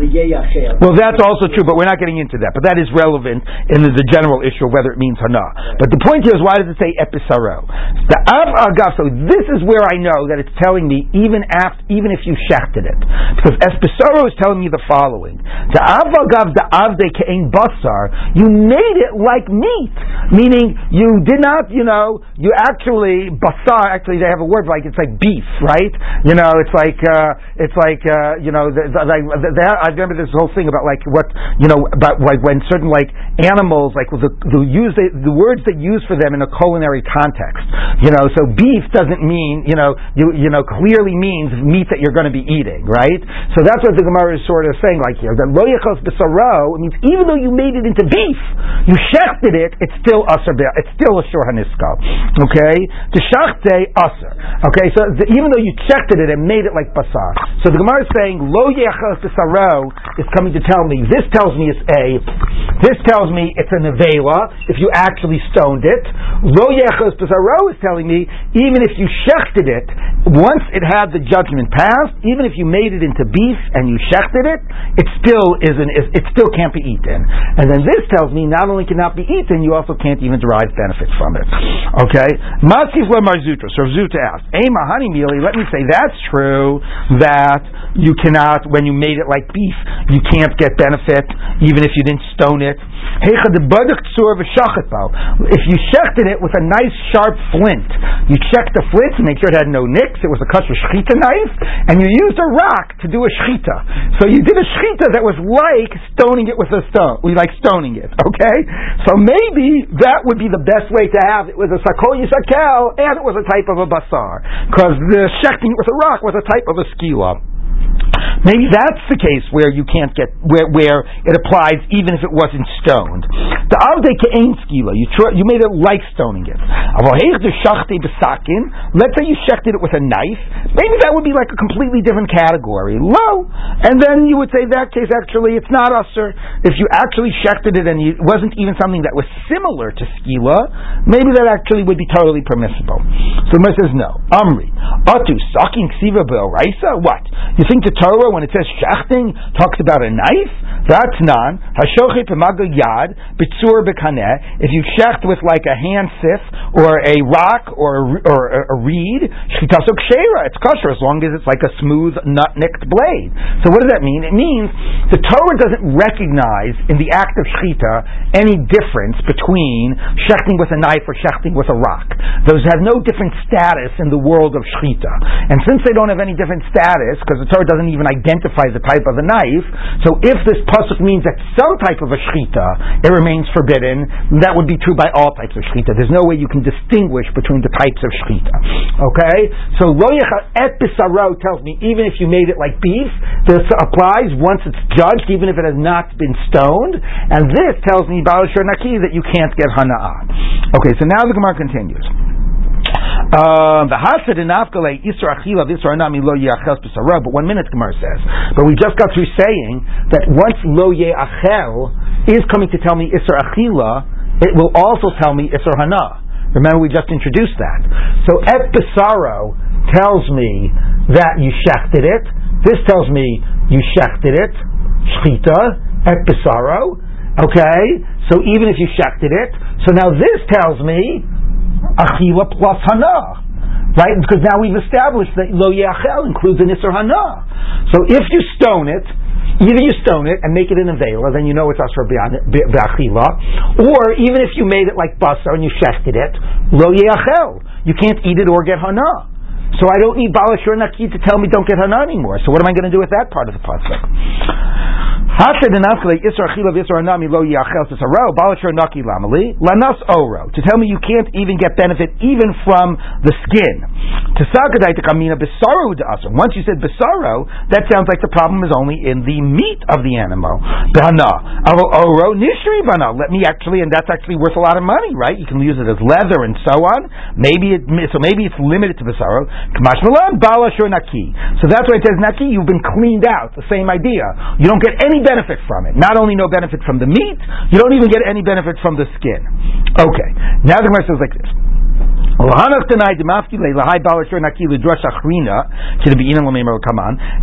well that's also true, but we're not getting into that. But that is relevant in the, the general issue of whether it means hana. But the point here is why does it say episaro? The av agav. So this is where I know that it's telling me even after, even if you shechted it, because episaro is telling me the following: the av agav the avde kein basar. You made it like meat, meaning you did not, you know, you actually basar. Actually, they have a word like it's like beef, right? You know, it's like uh, it's like uh, you know, the, the, the, the, I remember this whole thing about like what you know like when certain like animals like the the use the, the words they use for them in a culinary context. You know, so beef doesn't mean you know you you know clearly means meat that you're going to be eating, right? So that's what the Gemara is sort of saying like here. That lo yachos besaro means even though you made it into beef, you shechted it, it's still aser. It's still a shor haniska. Okay, to shachte aser. Okay, so the, even though you checked it and made it like basar. So the Gemara is saying lo yachos besaro is coming to tell me this tells me it's a. This tells me it's a nevela if you actually stoned it. Lo yechos bezaro is telling me even if you shechted it, once it had the judgment passed, even if you made it into beef and you shechted it, it still isn't. It still can't be eaten. And then this tells me not only cannot be eaten, you also can't even derive benefit from it. Okay, Maskif le marzutra. So Zuta asked, "Hey, mahani mili, let me say that's true that you cannot when you made it like beef, you can't get benefit even if you didn't stone it. If you shechted it with a nice sharp flint, you checked the flint to make sure it had no nicks, it was a kosher shechita knife, and you used a rock to do a shechita. So you did a shechita that was like stoning it with a stone. We like stoning it, okay? So maybe that would be the best way to have it with a sakol yisakel, and it was a type of a basar. Because the shechting it with a rock was a type of a skila. Maybe that's the case where you can't get where where it applies even if it wasn't stoned. The avde ke'ain skila, you tr- you made it like stoning it. Let's say you shechted it with a knife. Maybe that would be like a completely different category. Low, and then you would say that case actually it's not usher. If you actually shechted it and it wasn't even something that was similar to skila, maybe that actually would be totally permissible. So the says no. Amri, atu saking ksiva What? You think the Torah when it says shechting, talks about a knife. That's non. Hashochet yad bitsur bekaneh. If you shecht with like a hand scythe or a rock or a, or a, reed, shchitasok shera. It's kosher as long as it's like a smooth nut-nicked blade. So what does that mean? It means the Torah doesn't recognize in the act of shechita any difference between shechting with a knife or shechting with a rock. Those have no different status in the world of shechita. And since they don't have any different status, because the Torah doesn't even identify the type of a knife, so if this pasuk means that some type of a shechita, it remains forbidden, that would be true by all types of shechita. There's no way you can distinguish between the types of shechita. Okay? So lo et bisaro tells me even if you made it like beef, this applies once it's judged, even if it has not been stoned. And this tells me, Balashur Naki, that you can't get hana'ah. Okay, so now the Gemara continues. Um, the Hasid in Nafkale Isra Achila Isra Anami Lo Yachel B'Sarah. But one minute, Gemara says. But we just got through saying that once Lo Achel is coming to tell me Isra Achila, it will also tell me Isra Hana. Remember, we just introduced that. So Et B'Saro tells me that you shechted it. This tells me you shechted it. Shchita Et B'Saro. Okay? So even if you shechted it, so now this tells me achila plus hana. Right? Because now we've established that lo yachel includes an isser hana. So if you stone it, either you stone it and make it in a vela, then you know it's asr be'achila, or even if you made it like basar and you shechted it, lo yachel. You can't eat it or get hana. So I don't need balashur naki to tell me don't get hana anymore. So what am I going to do with that part of the pasuk? Lanas oro to tell me you can't even get benefit even from the skin. Once you said besaro, that sounds like the problem is only in the meat of the animal. Oro nishri. Let me actually, and that's actually worth a lot of money, right? You can use it as leather and so on. Maybe it, so maybe it's limited to besaro. So that's why it says naki. You've been cleaned out. The same idea. You don't get any benefit from it. Not only no benefit from the meat, you don't even get any benefit from the skin. Okay, now the Gemara says like this.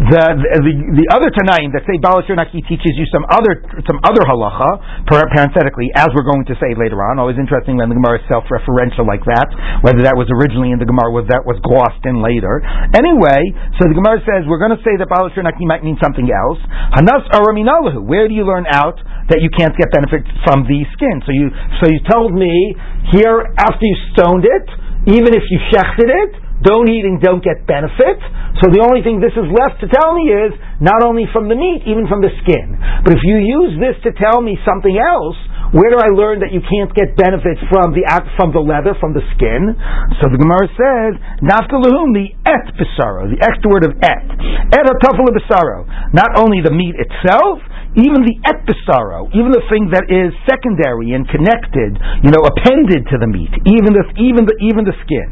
The the the other Tanaim that say Balashur Naki teaches you some other some other halacha, parenthetically, as we're going to say later on. Always interesting when the Gemara is self-referential like that, whether that was originally in the Gemara or that was glossed in later. Anyway, so the Gemara says we're going to say that Balashur Naki might mean something else. Hanas Araminalahu. Where do you learn out that you can't get benefit from the skin? So you so you told me here after you stoned it even if you shechted it, don't eat and don't get benefit. So the only thing this is left to tell me is not only from the meat, even from the skin. But if you use this to tell me something else, where do I learn that you can't get benefit from the from the leather, from the skin? So the Gemara says, Naftalahum, the et besaro, the extra word of et. Et atafel besaro. Not only the meat itself, even the episaro, even the thing that is secondary and connected, you know, appended to the meat, even the even the even the skin.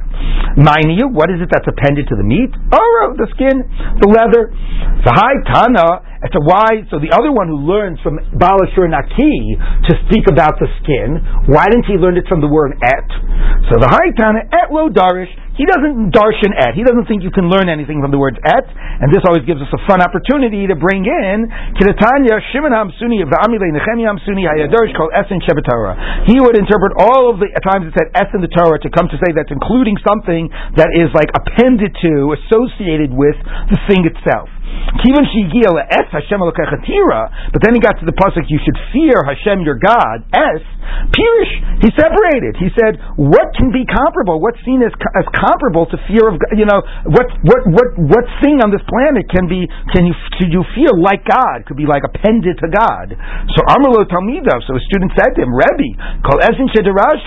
Mind you, what is it that's appended to the meat? Oh, the skin, the leather. The high tana as to why. So the other one who learns from Balashur Naki to speak about the skin, why didn't he learn it from the word et? So the high tana et lo darish he doesn't darshan et. He doesn't think you can learn anything from the words et, and this always gives us a fun opportunity to bring in Kidatanya Shimon Hamsuni Va'amile Nechemi Hamsuni Hayadarish called es in Torah. He would interpret all of the times it said es in the Torah to come to say that's including something that is like appended to, associated with the thing itself. Es Hashem But then he got to the pasuk, you should fear Hashem your God. Es Pirish. He separated. He said, what can be comparable? What's seen as, as comparable to fear of God? You know, what what what what thing on this planet can be can you can you feel like God? Could be like appended to God. So Amrlo Talmidov. So a student said to him, Rebbe, Kol Esin Shedaraj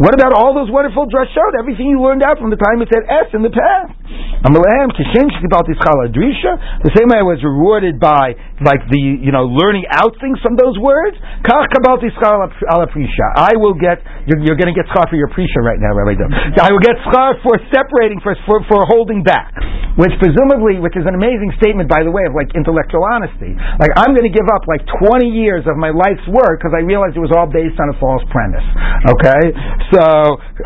What about all those wonderful drashot? Everything you learned out from the time it said S in the past. Amalehem Kishem Shkibaltis Drisha, the same way I was rewarded by like the you know learning out things from those words. Kach schar ala prisha. I will get you're, you're going to get schar for your prisha right now, Rabbi I will get schar for separating for, for for holding back. which presumably, which is an amazing statement, by the way, of like intellectual honesty. Like I'm going to give up like 20 years of my life's work because I realized it was all based on a false premise. Okay, so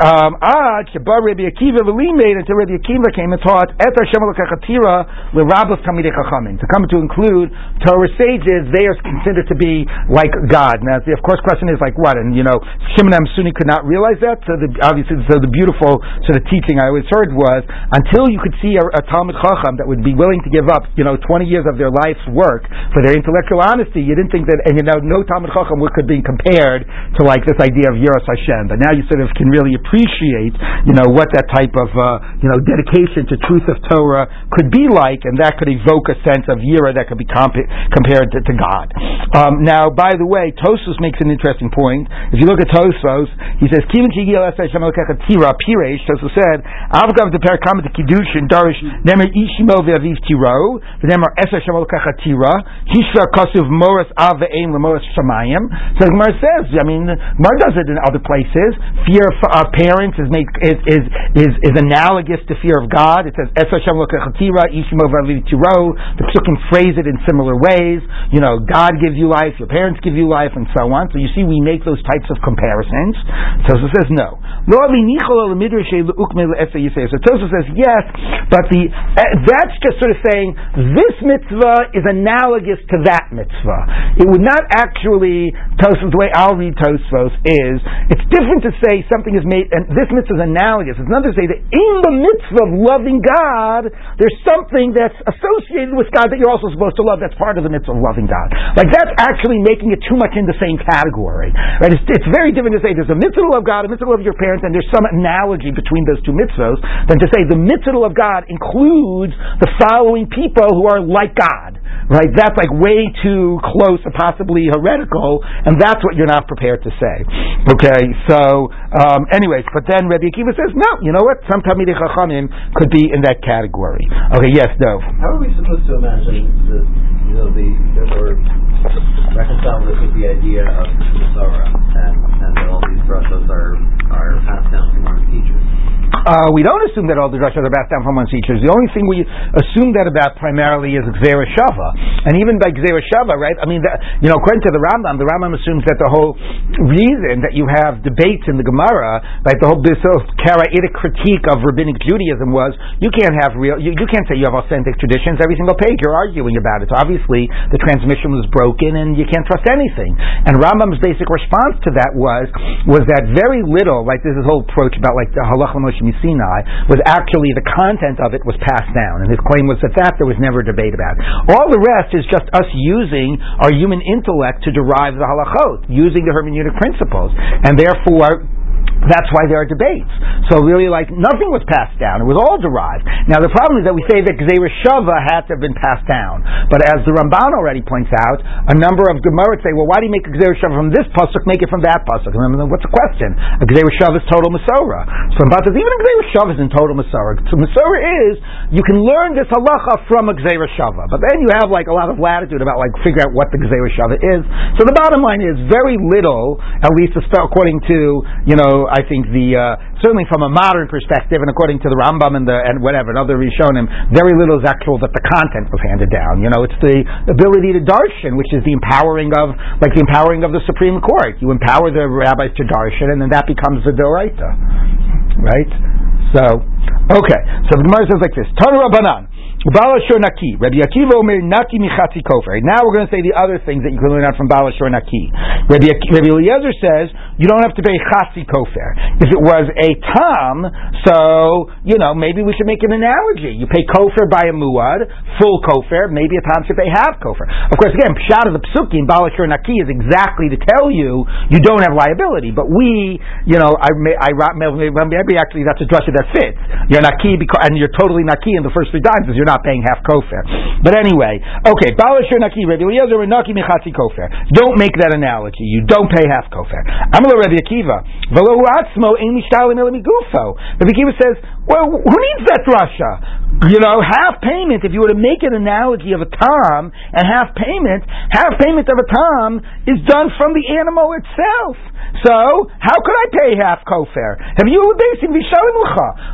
um, Ad Rabbi Akiva made until Rabbi Akiva came and taught Et Hashem L'Rabbos Tamidei Chachamim to come to include Torah sages. They are considered to be like God. Now, the of course question is like what? And you know, Shimon Sunni could not realize that. So the, obviously, so the beautiful sort of teaching I always heard was until you could see a, a Talmud Chacham that would be willing to give up, you know, 20 years of their life's work for their intellectual honesty, you didn't think that, and you know, no Talmud Chacham could be compared to like this idea of Yiras Hashem. But now you sort of can really appreciate, you know, what that type of, uh, you know, dedication to truth of Torah could be like, and that could evoke a sense of Yira that could be comp- compared to, to God. Um, now, by the way, Tosfos makes an interesting point. If you look at Tosfos, he says, Kivin Piresh, Tosos said, Avgav de Perakam de Kiddushin, Darish, Nemer Ishimo ve'aviv tiro, the Nemer Eser Shem Tira, Hishra Kasuv Moras Av ve'ein lemoras Shamayim. So the Gemara says, I mean, Gemara does it in other places. Fear of our parents is, made, is, is, is, is analogous to fear of God. It says, Eser Shem Tira, Ishimo ve'aviv tiro. The Psukim phrase it in similar ways. You know, God gives you life, your parents give you life, and so on. So you see, we make those types of comparisons. Tosa says no. So Tosa says yes, but the uh, that's just sort of saying this mitzvah is analogous to that mitzvah. It would not actually Tosfos the way I'll read Tosfos is it's different to say something is made and this mitzvah is analogous. It's another to say that in the mitzvah of loving God, there's something that's associated with God that you're also supposed to love. That's part of the mitzvah of loving God. Like that's actually making it too much in the same category. Right? It's, it's very different to say there's a mitzvah of God, a mitzvah of your parents, and there's some analogy between those two mitzvahs than to say the mitzvah of God includes the following people who are like God. Right? That's like way too close and possibly heretical, and that's what you're not prepared to say. Okay, so um, anyways, but then Rabbi Akiva says, no, you know what? Some Talmidei Chachamim could be in that category. Okay, yes, no. How are we supposed to imagine the, you know, the, or reconcile this with the idea of Masorah and, and that all these brachos are, are passed down from our? Uh, we don't assume that all the drashas are passed down from one teachers. The only thing we assume that about primarily is Gzera Shava. And even by Gzera Shava, right? I mean, you know, according to the Rambam, the Rambam assumes that the whole reason that you have debates in the Gemara, like the whole Kara'itic critique of rabbinic Judaism was, you can't have real, you, you can't say you have authentic traditions. Every single page you're arguing about it. So obviously the transmission was broken and you can't trust anything. And Rambam's basic response to that was, was that very little, like this whole approach about like the Halach Moshe Sinai was actually the content of it was passed down, and his claim was that that there was never debate about. All the rest is just us using our human intellect to derive the halachot, using the hermeneutic principles, and therefore that's why there are debates. So really, like nothing was passed down; it was all derived. Now the problem is that we say that Gzeira Shava had to have been passed down, but as the Ramban already points out, a number of Gemara say, "Well, why do you make a Gzeira Shava from this pasuk? Make it from that pasuk." Remember, what's the question? A Gzeira Shava is total Masorah. So Ramban says even a Gzeira Shava is in total Masorah. So Masorah is you can learn this halacha from a Gzeira Shava, but then you have like a lot of latitude about like figure out what the Gzeira Shava is. So the bottom line is very little, at least according to you know I think the uh, certainly from a modern perspective, and according to the Rambam and the and whatever and other Rishonim, very little is actual that the content was handed down. You know, it's the ability to darshan, which is the empowering of like the empowering of the Supreme Court. You empower the rabbis to darshan, and then that becomes the doraita, right? So, okay. So the Gemara says like this: Tanu Rabbanan. Balashor Naki. Rabbi Akiva Omer Naki Michatzi Kofer. Now we're going to say the other things that you can learn out from Balashor Naki. Rabbi, Rabbi Eliezer says you don't have to pay Chatzi Kofer. If it was a Tam, so, you know, maybe we should make an analogy. You pay Kofer by a Muad, full Kofer, maybe a Tam should pay half Kofer. Of course, again, Pshat of the Psukim, Balashor Naki is exactly to tell you you don't have liability. But we, you know, I, may, I, maybe actually that's a drasha that fits. You're Naki because, and you're totally Naki in the first three times because you're not not paying half kofar. But anyway, okay. Don't make that analogy. You don't pay half kofar. Amalo Rabbi Akiva. Rabbi Akiva says, well, who needs that drasha? you know, half payment, if you were to make an analogy of a tom and half payment, half payment of a tom is done from the animal itself. So, how could I pay half kofar? Have you basically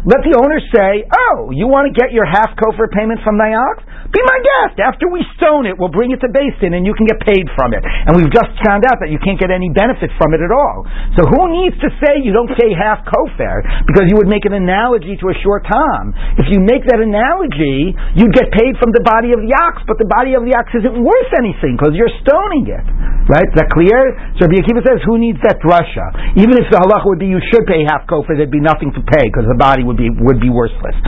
Let the owner say, oh, you want to get your half kofar payment from the ox? Be my guest. After we stone it, we'll bring it to Beis Din and you can get paid from it. And we've just found out that you can't get any benefit from it at all. So who needs to say you don't pay half kofar? Because you would make an analogy to a short tom. If you make that analogy, you'd get paid from the body of the ox, but the body of the ox isn't worth anything because you're stoning it. Right? Is that clear? So Rabbi Akiva says, who needs that drasha? Even if the halacha would be you should pay half kofar, there'd be nothing to pay because the body would be would be worthless.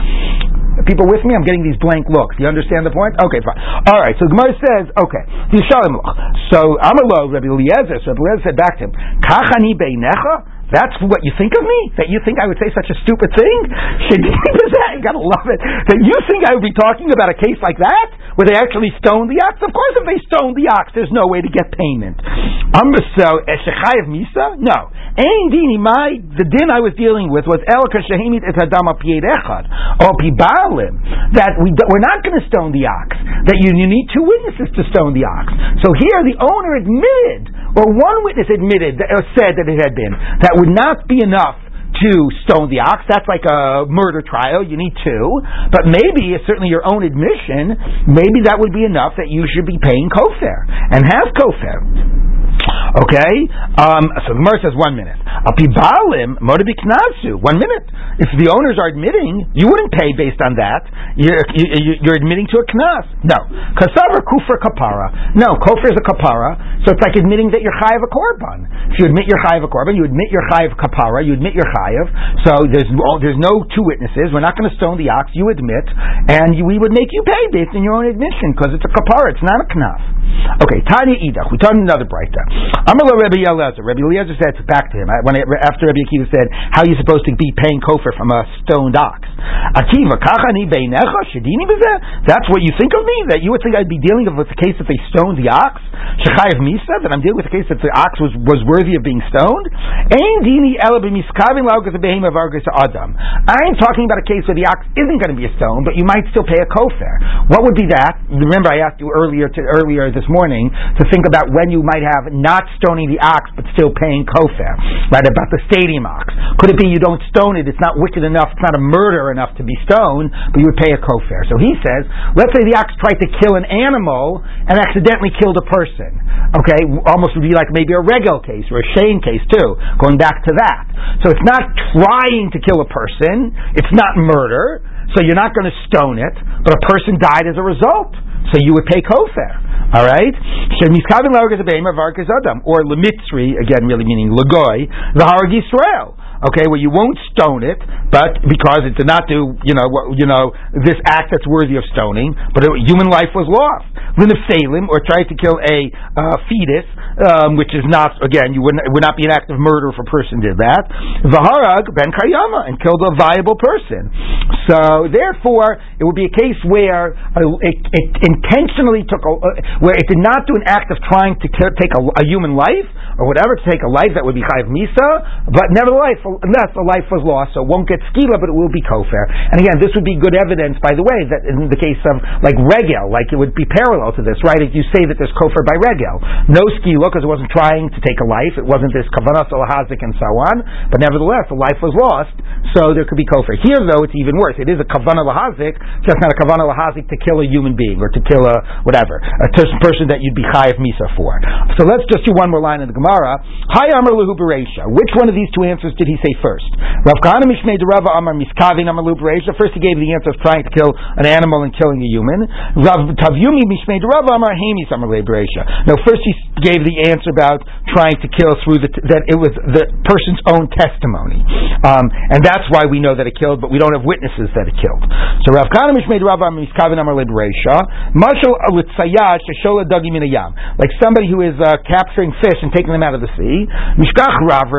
People with me? I'm getting these blank looks. You understand the point? Okay, fine. All right. So Gemara says, okay, So Amalo Rabbi Eliezer. So Rabbi Eliezer said back to him, Kachani beinecha. That's what you think of me? That you think I would say such a stupid thing? you gotta love it. That you think I would be talking about a case like that? Where they actually stoned the ox? Of course if they stoned the ox, there's no way to get payment. So, Eshechayev Misa? No. Ein dini, my, the din I was dealing with was El Kashahimit et Hadama Pied Echad, or Pibalim, that we, we're not going to stone the ox, that you, you need two witnesses to stone the ox. So here the owner admitted, or one witness admitted, that, or said that it had been, that would not be enough to stone the ox. That's like a murder trial. You need two. But maybe, it's certainly your own admission, maybe that would be enough that you should be paying kofar and have kofar. Okay? Um, so the Gemara says one minute. One minute. If the owners are admitting, you wouldn't pay based on that. You're, you, are admitting to a knas. No. Kasavar kufra kapara. No, kofar is a kapara, so it's like admitting that you're chayiv a korban. If you admit you're chayiv a korban, you admit you're chayiv kapara, you admit you're chayiv, so there's, there's no two witnesses. We're not going to stone the ox, you admit, and you, we would make you pay based on your own admission, because it's a kapara, it's not a knas. Okay, Tanya Idach. We taught another bright brighter. Amala Rabbi Eliezer. Rabbi Eliezer said back to him when after Rabbi Akiva said, "How are you supposed to be paying kofar from a stoned ox?" Akiva, kachani beinecha shedini That's what you think of me? That you would think I'd be dealing with the case that they stoned the ox? Shechayev misa? That I'm dealing with the case that the ox was, was worthy of being stoned? Ein dini ela laugas behem of adam. I am talking about a case where the ox isn't going to be a stone, but you might still pay a kofar. What would be that? Remember, I asked you earlier to, earlier this morning to think about when you might have not stoning the ox but still paying kofar, right? About the stadium ox. Could it be you don't stone it? It's not wicked enough. It's not a murder enough to be stoned, but you would pay a kofar. So he says, let's say the ox tried to kill an animal and accidentally killed a person. Okay, almost would be like maybe a regel case or a Shane case too. Going back to that. So it's not trying to kill a person. It's not murder. So you're not going to stone it, but a person died as a result. So you would pay kofar. All right? Or lemitzri, again, really meaning lagoy, the harag Yisrael okay, where you won't stone it, but because it did not do, you know, what, you know, this act that's worthy of stoning, but a human life was lost. Salem, or tried to kill a uh, fetus, um, which is not, again, you wouldn't, it would not be an act of murder if a person did that. Vaharag ben Kayama, and killed a viable person. So, therefore, it would be a case where uh, it, it, intentionally took, a, uh, where it did not do an act of trying to take a, a, human life, or whatever, to take a life that would be Chayiv Misa, but nevertheless, unless the life was lost, so it won't get skila, but it will be kofar. And again, this would be good evidence, by the way, that in the case of like regel, like it would be parallel to this, right? If you say that there's kofar by regel, no skila because it wasn't trying to take a life, it wasn't this kavanah lahazik and so on, but nevertheless, the life was lost, so there could be kofar. Here, though, it's even worse. It is a kavanah lahazik, just not a kavanah lahazik to kill a human being or to kill a whatever, a person that you'd be chayiv misa for. So let's just do one more line in the Gemara. Hi Amar Which one of these two answers did he say first? Rav Kahana Mishmei Rava Amar Miskavin Amar First he gave the answer of trying to kill an animal and killing a human. Rav Tavyumi Mishmei Rava Amar Hamis Amar No, first he gave the answer about trying to kill through the, t- that it was the person's own testimony. Um, and that's why we know that it killed, but we don't have witnesses that it killed. So Rav Kahana Mishmei Rava Amar Miskavin Amar Marshal Alitzayad Sheshola Dagi Minayam. Like somebody who is uh, capturing fish and taking them out of the sea. Mishkach Rav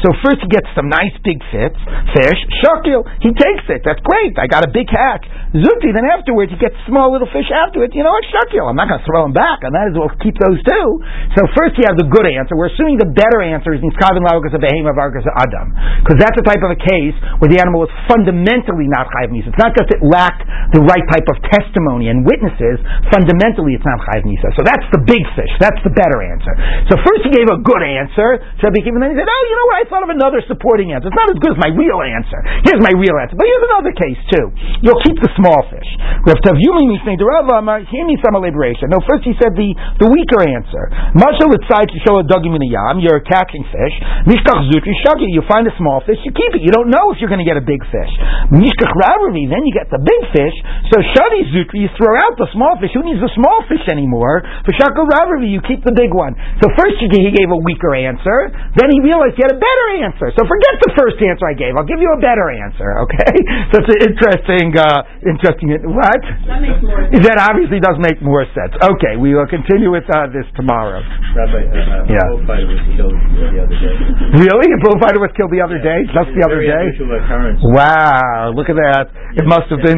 So first he gets some nice big fits, fish, shakil. He takes it. That's great. I got a big catch. Zuti, then afterwards he gets small little fish afterwards. You know what? Shakil. I'm not going to throw him back. I might as well keep those too. So first he has the good answer. We're assuming the better answer is Niskavin Lagokas of Behema Vargas Adam. Because that's the type of a case where the animal was fundamentally not Chayiv Misa. It's not just it lacked the right type of testimony and witnesses. Fundamentally, it's not Chayiv Misa. So that's the big fish. That's the better answer. So first he gave a good answer. So and then he said, oh, you know what? I thought of another supporting answer. It's not as good as my real answer. Here's my real answer. But here's another case too. You'll keep the small fish. Rav Tavyumi Mishnei Derava Hear me some liberation. No, first he said the, the weaker answer. Mashal side to show a dugim in a yam. You're catching fish. Mishkach zutri shagi. You find a small fish. You keep it. You don't know if you're going to get a big fish. Mishkach ravari. Then you get the big fish. So shadi zutri. You throw out the small fish. Who needs the small fish anymore? For shakal ravari, you keep the big one. So first you, he gave a weaker answer. Then he realized he had a better answer. So forget the first answer I gave. I'll give you a better answer. Okay. So it's an interesting, uh, interesting. What? That makes more sense. That obviously does make more sense. Okay, we will continue with uh, this tomorrow. Rabbi, uh, Yeah. bullfighter was killed the other day. Really? A bullfighter was killed the other day? Just the other day? Wow, look at that. It must have been